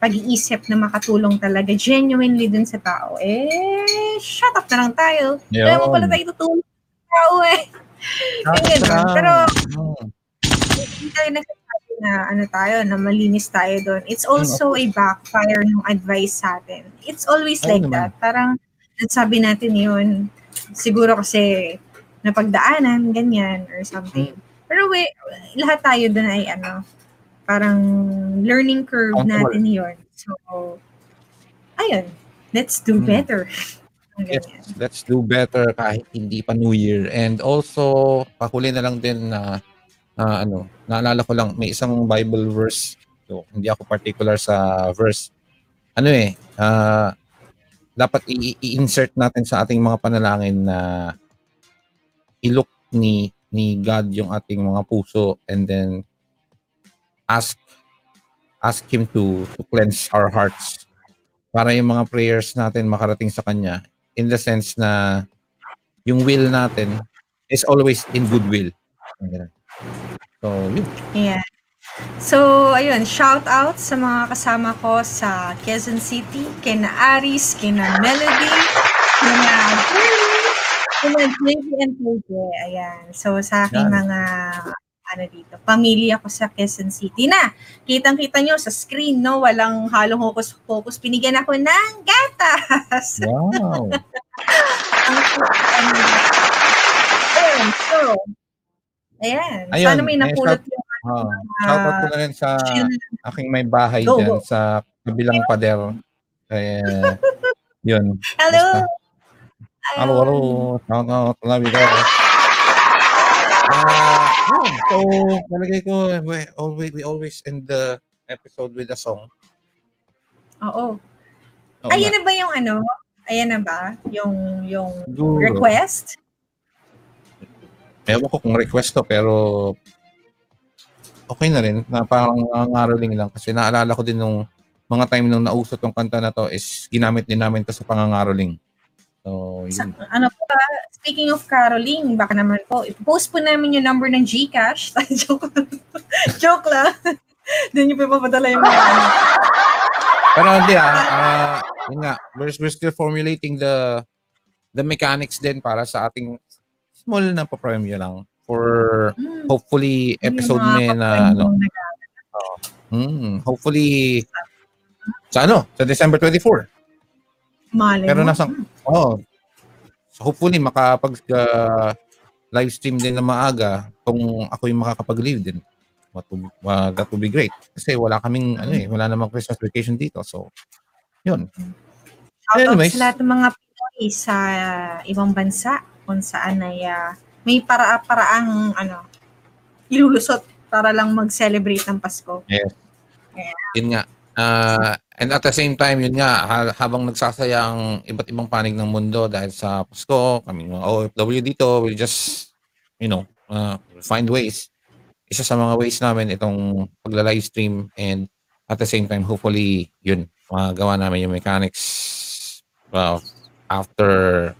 pag-iisip na makatulong talaga genuinely dun sa tao, eh, shut up na lang tayo. Kaya mo pala tayo tutulong sa tao eh. Yung ganun. Pero Mm. hindi tayo nagsasabi na ano tayo, na malinis tayo doon. It's also a backfire ng advice sa atin. It's always like naman. that. Parang sabi natin yun, siguro kasi napagdaanan, ganyan, or something. Mm. Pero we, lahat tayo doon ay ano, parang learning curve Comfortable. natin yun. So, ayun, let's do Mm. better. Ang Yes, let's do better kahit hindi pa New Year. And also, pakuli na lang din na ah, ano, naalala ko lang, may isang Bible verse. So, hindi ako particular sa verse. Ano eh, ah, dapat i- i-insert natin sa ating mga panalangin na ilok ni ni God yung ating mga puso and then ask ask him to to cleanse our hearts para yung mga prayers natin makarating sa kanya in the sense na yung will natin is always in goodwill. So, yun. Yeah. So, ayun, shout out sa mga kasama ko sa Quezon City, kina Aris, kina Melody, kina Curly, kina JV and Toje. Ayan. So, sa aking mga ano dito, pamilya ko sa Quezon City na. Kitang-kita nyo sa screen, no? Walang halong hokus-pokus. Binigyan ako ng gatas. Wow. Ayun, so, ayan. Ayun, Sana may napulot yung Oh, shoutout ko na rin sa aking may bahay Go, dyan go. sa kabilang pader. Eh, yun. Hello! Basta. Halo, halo. Shoutout. Love you guys. Ah, yun. so, palagay ko, we always, we always end the episode with a song. Oo. Oo Ayan nga. na ba yung ano? Ayan na ba? Yung, yung Siguro. request? Ewan ko kung request to, pero okay na rin. Na parang nangangaroling lang. Kasi naalala ko din nung mga time nung nauso tong kanta na to is ginamit din namin to sa pangangaroling. So, Sa, yun. ano po ba? Speaking of caroling, baka naman po, ipopost po namin yung number ng Gcash. Joke. Joke lang. Doon yung papadala yung mga ano. Pero hindi ah, ah, yun nga, we're, we're still formulating the the mechanics din para sa ating small na pa-premiere lang for Hmm, hopefully episode mga na ano, nag- hmm, hopefully sa ano, sa December 24. Malay Pero nasa oh, so hopefully makapag uh, live stream din na maaga kung ako yung makakapag-leave din. What would, uh, that would be great. Kasi wala kaming ano eh, wala namang Christmas vacation dito. So, yun. Shoutout Anyways. sa lahat ng mga Pinoy sa ibang bansa kung saan ay ah, may para-paraang ano, ilulusot para lang mag-celebrate ng Pasko. yun nga. Ah, and at the same time, yun nga, ha- habang nagsasaya ang iba't ibang panig ng mundo dahil sa Pasko, kami mga OFW dito, we just, you know, uh, find ways. Isa sa mga ways namin itong pagla-live stream and at the same time, hopefully, yun, magawa namin yung mechanics well, after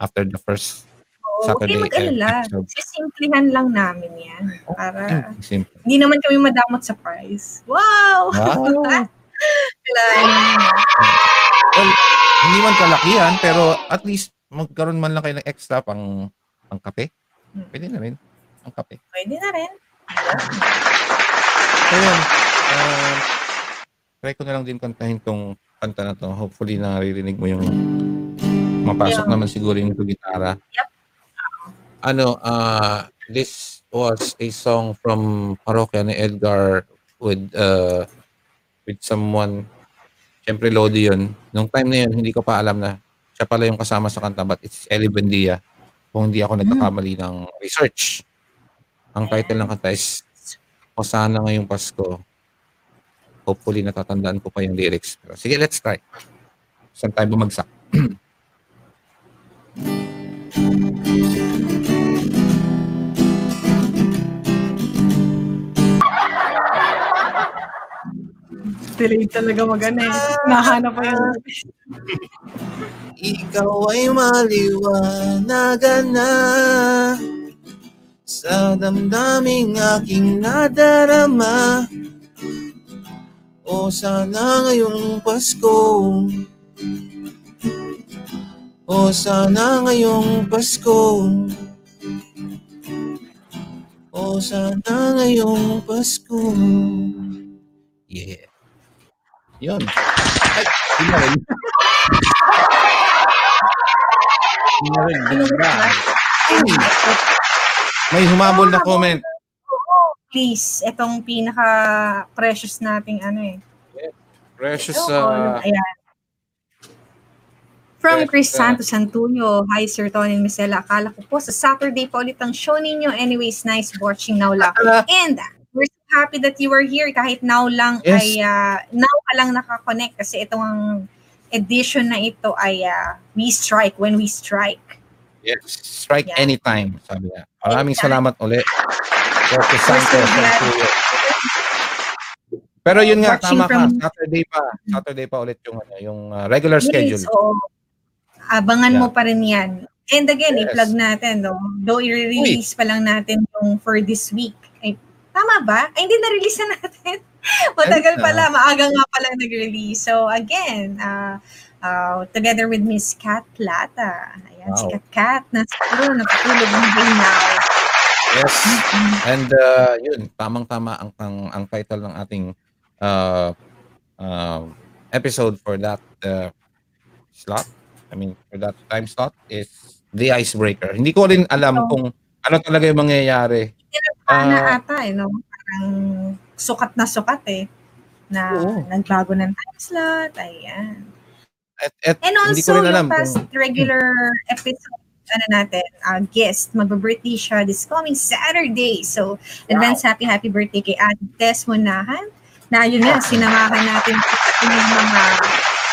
after the first Oo, Saturday Huwag kayo mag-alala. episode. Sisimplihan lang namin yan. Para Simple. hindi naman kami madamot sa price. Wow! Wow! Well, hindi man kalakihan, pero at least magkaroon man lang kayo ng extra pang pang kape. Pwede na rin. Ang kape. Pwede na rin. So yun. Um, try ko na lang din kantahin tong kanta na to. Hopefully naririnig mo yung mapasok Yeah. naman siguro yung gitara. Yep. Ano, uh, this was a song from Parokya ni Edgar with uh, with someone Siyempre, Lodi yun. Nung time na yun, hindi ko pa alam na siya pala yung kasama sa kanta, but it's Ellie Buendia. Kung hindi ako nagkakamali ng research. Ang title ng kanta is O Sana Ngayong Pasko. Hopefully, natatandaan ko pa yung lyrics. Pero sige, let's try. Saan tayo bumagsak? Delayed talaga mag-ano eh. Nahanap pa yun. Ikaw ay maliwanagan na sa damdaming aking nadarama. O sana ngayong Pasko O sana ngayong Pasko O sana ngayong Pasko Yeah. Yun. Ay, yun. Bigla. May humabol na comment. Please, itong pinaka-precious nating ano eh. Precious uh, ayan. From Yes, Chris uh, Santos Antonio. Hi, Sir Tony and Micela. Akala ko po sa Saturday pa ulit ang show ninyo. Anyways, nice watching now lang. And happy that you are here. Kahit now lang Yes. ay, uh, now ka lang nakakonect kasi itong edition na ito ay uh, we strike when we strike. yes, strike Yeah. anytime, sabi niya. Maraming Anytime. salamat ulit. Precious Santos. so glad. thank you. Pero yun nga, Watching tama ka. from- Saturday pa. Saturday pa ulit yung, ano, yung uh, regular Yes, schedule. oo. Abangan Yeah. mo pa rin yan. And again, Yes. i-plug natin, no? though i-release pa lang natin yung for this week. Tama ba? Ay, hindi na-release na natin. Matagal pala, maaga nga pala nag-release. So again, uh, uh, together with Miss Kat Plata. Ayan, si Wow. Kat Kat, na siguro nakatulog ng right now. Yes. And uh, yun, tamang-tama ang, ang, ang title ng ating uh, uh, episode for that uh, slot. I mean, for that time slot is The Icebreaker. Hindi ko rin alam So, kung ano talaga yung mangyayari. Paano Ah, ata, eh, no? Parang sukat na sukat eh. Na Oo. nagbago ng time slot. Ayan. at, at And hindi ko also, rin alam yung past kung regular episode, ano natin, uh, guest, magbe-birthday siya this coming Saturday. So, advance happy, happy birthday kay Ate Tess Munahan. Na yun nga, sinamahan natin yung mga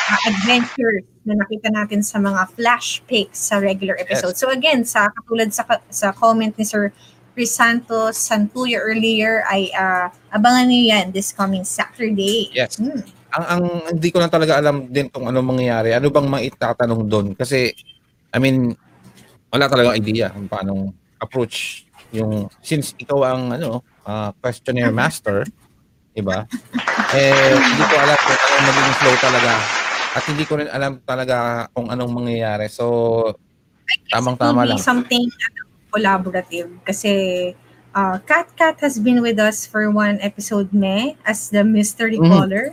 uh, adventures na nakita natin sa mga flash pics sa regular episode. So again, sa katulad sa sa comment ni Sir Chris Santos Santuyo earlier ay uh, abangan niyo yan this coming Saturday. Yes. Hmm. ang, ang hindi ko lang talaga alam din kung ano mangyayari. Ano bang maitatanong doon? Kasi, I mean, wala talaga idea kung paano approach yung, since ikaw ang, ano, ah, questionnaire master, di ba? Eh, hindi ko alam kung ano magiging flow talaga. At hindi ko rin alam talaga kung anong mangyayari. So, tamang-tama lang. something collaborative kasi uh, Kat Kat has been with us for one episode me as the mystery Mhm. caller.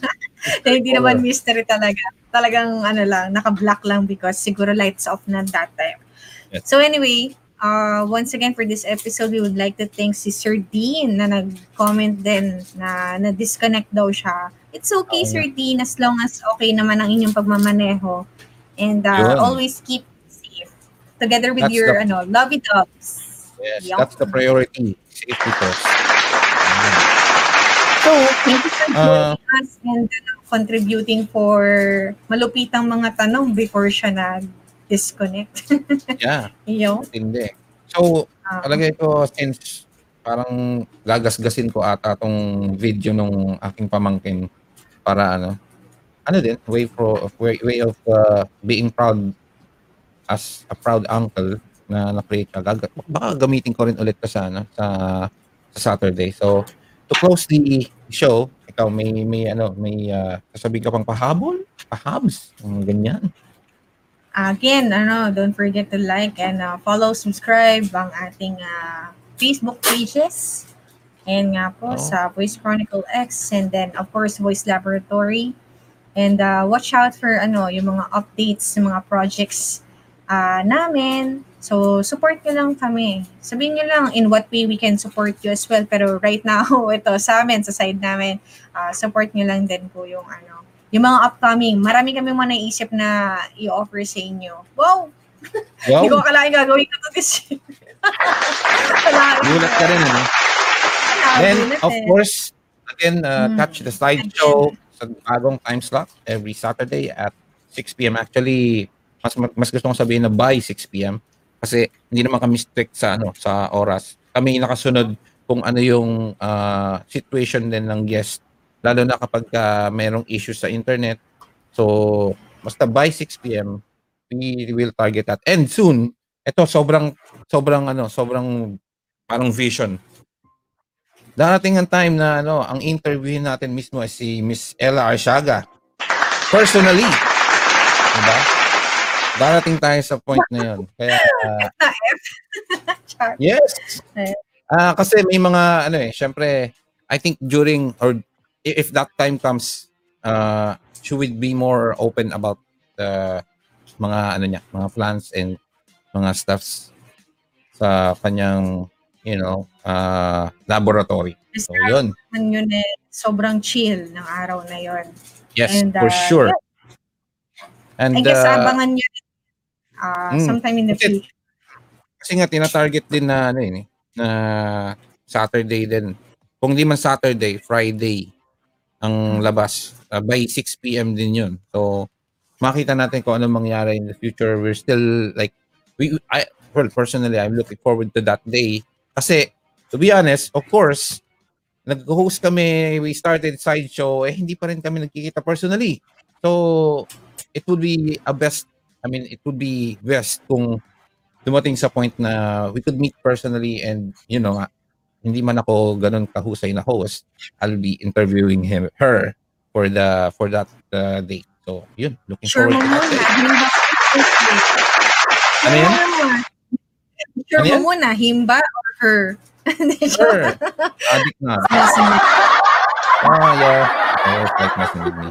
na hindi naman mystery talaga. Talagang ano lang, naka-black lang because siguro lights off na that time. Yes. So anyway, uh, once again for this episode, we would like to thank si Sir Dean na nag-comment din na na-disconnect daw siya. It's okay, Oo Sir Dean, as long as okay naman ang inyong pagmamaneho. And uh, Yun. always keep. Together with That's your the- ano, lovey dogs. Yes, Yup. that's the priority. Safety first. So, thank you for joining us and uh, contributing for malupitang mga tanong before siya nag-disconnect. Yeah, Iyo. hindi. So, Uh, Palagay ko since parang gagasgasin ko ata tong video nung aking pamangkin para ano ano din way for way, way of uh, being proud as a proud uncle na na-create. Gag- baka gamitin ko rin ulit to sa ano sa sa Saturday. So to close the show, ikaw may may ano may uh, sasabihin ka pang pahabol, pahabs, ganyan. Again, ano, don't forget to like and uh, follow, subscribe ang ating uh, Facebook pages. And nga po Oo. sa Voice Chronicle X and then of course Voice Laboratory. And uh, watch out for ano, yung mga updates sa mga projects uh, namin. So support nyo lang kami. Sabihin nyo lang in what way we can support you as well. Pero right now, ito sa amin, sa side namin, uh, support nyo lang din po yung ano, yung mga upcoming, marami kami mga naisip na i-offer sa inyo. Wow! Wow, Hindi ko akalain gagawin ko to this year. Gulat ka rin ano. Then, of course, again, uh, Mm. catch the slideshow sa bagong time slot every Saturday at 6 p.m. Actually, mas mas gusto kong sabihin na by 6 p.m. kasi hindi naman kami strict sa ano sa oras. Kami nakasunod kung ano yung uh, situation din ng guest lalo na kapag uh, mayroong issues sa internet. So, basta by 6 p.m. we will target that. And soon, ito sobrang sobrang ano, sobrang parang vision darating ang time na ano, ang interview natin mismo ay si Miss Ella Arsiaga. Personally. Diba? Darating tayo sa point na yun. Kaya, uh, yes. Ah, kasi may mga, ano eh, syempre, I think during, or if that time comes, uh, she would be more open about the mga, ano niya, mga plans and mga stuffs sa kanyang, you know, uh, laboratory. So, yun. Yun eh, sobrang chill ng araw na yun. Yes, And, for uh, sure. And I guess uh, abangan nyo uh, mm, sometime in the future. kasi nga tina-target din na ano yun eh, na Saturday din. Kung di man Saturday, Friday ang labas. Uh, by 6 p.m. din yun. So makita natin kung ano mangyari in the future. We're still like we I well personally I'm looking forward to that day kasi to be honest, of course, nag-host kami, we started sideshow, eh hindi pa rin kami nagkikita personally. So, it would be a best, I mean, it would be best kung dumating sa point na we could meet personally and, you know, hindi man ako ganun kahusay na host, I'll be interviewing him her for the for that uh, date. So, yun, looking Sure forward to that. muna, date. himba Ano yan? Sure Ano mo yan? muna, himba or her? Sure. Addict na. Ah, yeah. Oh, like messing with me.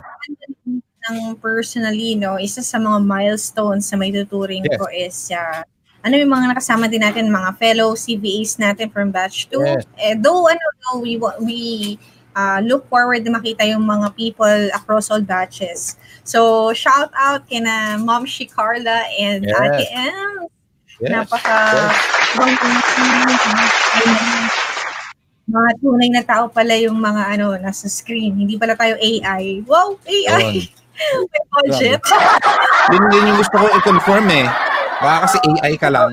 Ng personally, no, isa sa mga milestones na may tuturing Yes. ko is, uh, ano yung mga nakasama din natin, mga fellow CVAs natin from batch 2. Yes. Eh, though, ano, though, we, we uh, look forward na makita yung mga people across all batches. So, shout out kina Mom Shi Carla and Yes. Ate M. Yes. Napaka mga tunay na tao pala yung mga ano nasa screen. Hindi pala tayo AI. Wow, AI. Yun. May budget. Yun din yung gusto ko i-confirm eh. Baka kasi AI ka lang.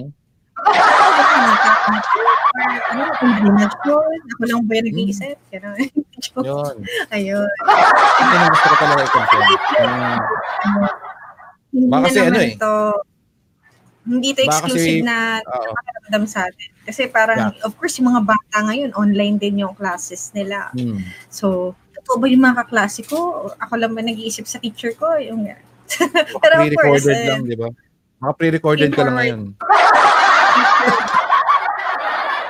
ano, combination. Ako lang ba yung nag-iisip? Joke. Yun. Ayun. Yun yung gusto ko talaga i-confirm. Mm. Hindi Baka na kasi ano eh. to, hindi to Baka exclusive kasi- na Oo. pakiramdam sa atin. Kasi parang, of course, yung mga bata ngayon, online din yung classes nila. Hmm. So, totoo ba yung mga kaklase ko? Ako lang ba nag-iisip sa teacher ko? Yung, Pero of course, Pre-recorded eh, lang, di ba? Mga pre-recorded ka lang ngayon.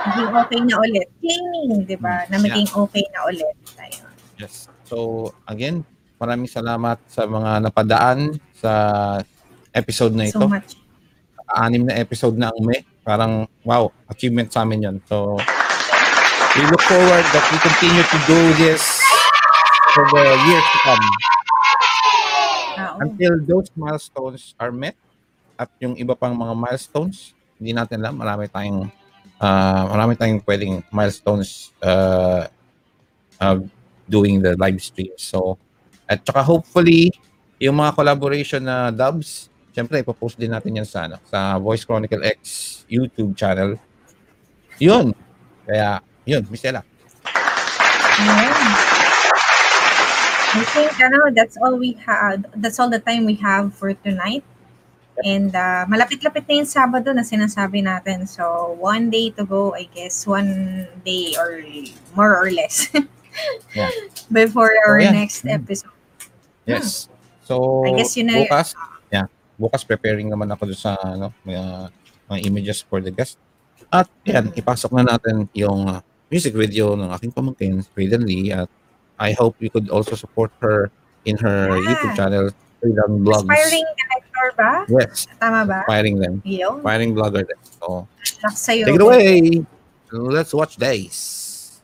naging okay na ulit. Claiming, di ba? Na maging okay na ulit. Ayun. Yes. So, again, maraming salamat sa mga napadaan sa episode na ito. So much. Anim na episode na ang May. Parang, wow, achievement sa amin yun. So, we look forward that we continue to do this for the years to come. Oo. Until those milestones are met at yung iba pang mga milestones, hindi natin alam. Marami tayong uh, marami tayong pwedeng milestones uh, uh, doing the live stream. So, at saka hopefully, yung mga collaboration na dubs, syempre, ipopost din natin yan sa, ano, sa Voice Chronicle X YouTube channel. Yun. Kaya, yun, Miss Ella. Ayun. I think ano, that's all we have. That's all the time we have for tonight. And uh, malapit-lapit na yung Sabado na sinasabi natin. So, one day to go, I guess. One day or more or less. Yeah. Before our Oh, yeah. next Mm. episode. Yes. So, I guess na yun. bukas, yeah, bukas preparing naman ako sa ano, mga, mga images for the guest. At yan, ipasok na natin yung uh, music video ng aking pamangkin, Friedan Lee. At I hope you could also support her in her Yeah. YouTube channel, Friedan Vlogs. Aspiring director ba? Yes, Tama ba? inspiring them. Yun. Inspiring vlogger din. So, Luck sa'yo. take it away. Let's watch Days.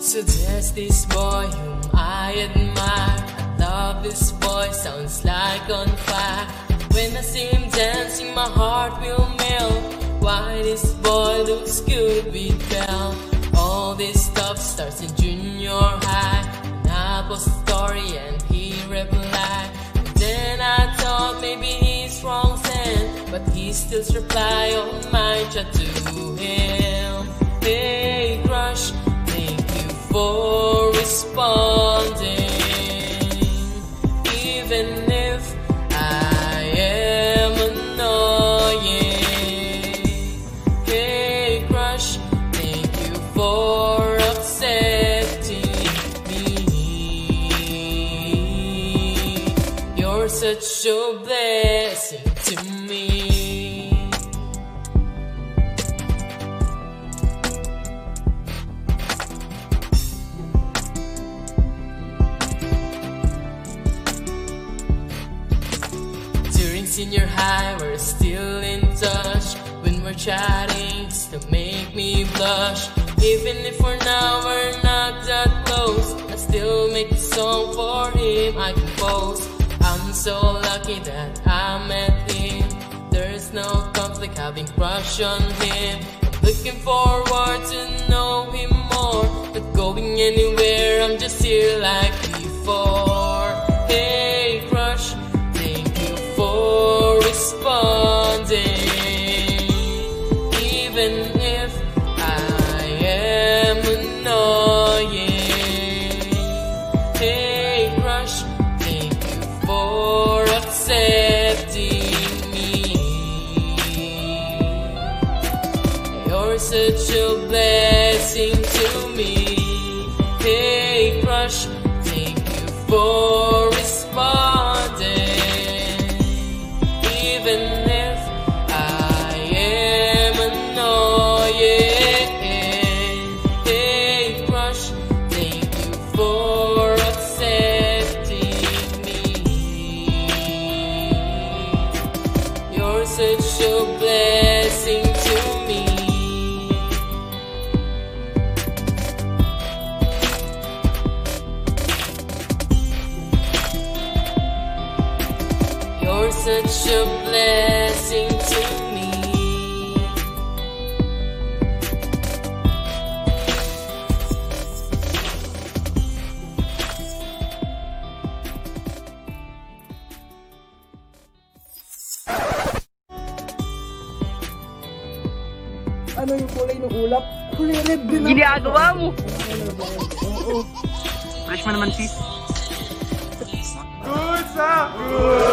So there's this boy whom I admire. Love this boy, sounds like on fire. When I see him dancing, my heart will melt. Why this boy looks good with Belle? All this stuff starts in junior high. And I post a story and he replied. Then I thought maybe he's wrong sent, but he still reply on my chat to him. Hey crush, thank you for responding. Such a blessing to me. During senior high, we're still in touch. When we're chatting, still make me blush. Even if for now we're not that close, I still make a song for him I compose. So lucky that I met him. There's no conflict having crush on him. I'm looking forward to know him more. Not going anywhere, I'm just here like before. ginagawa mo? Oo. Fresh mo naman, sis. Good sa! Good!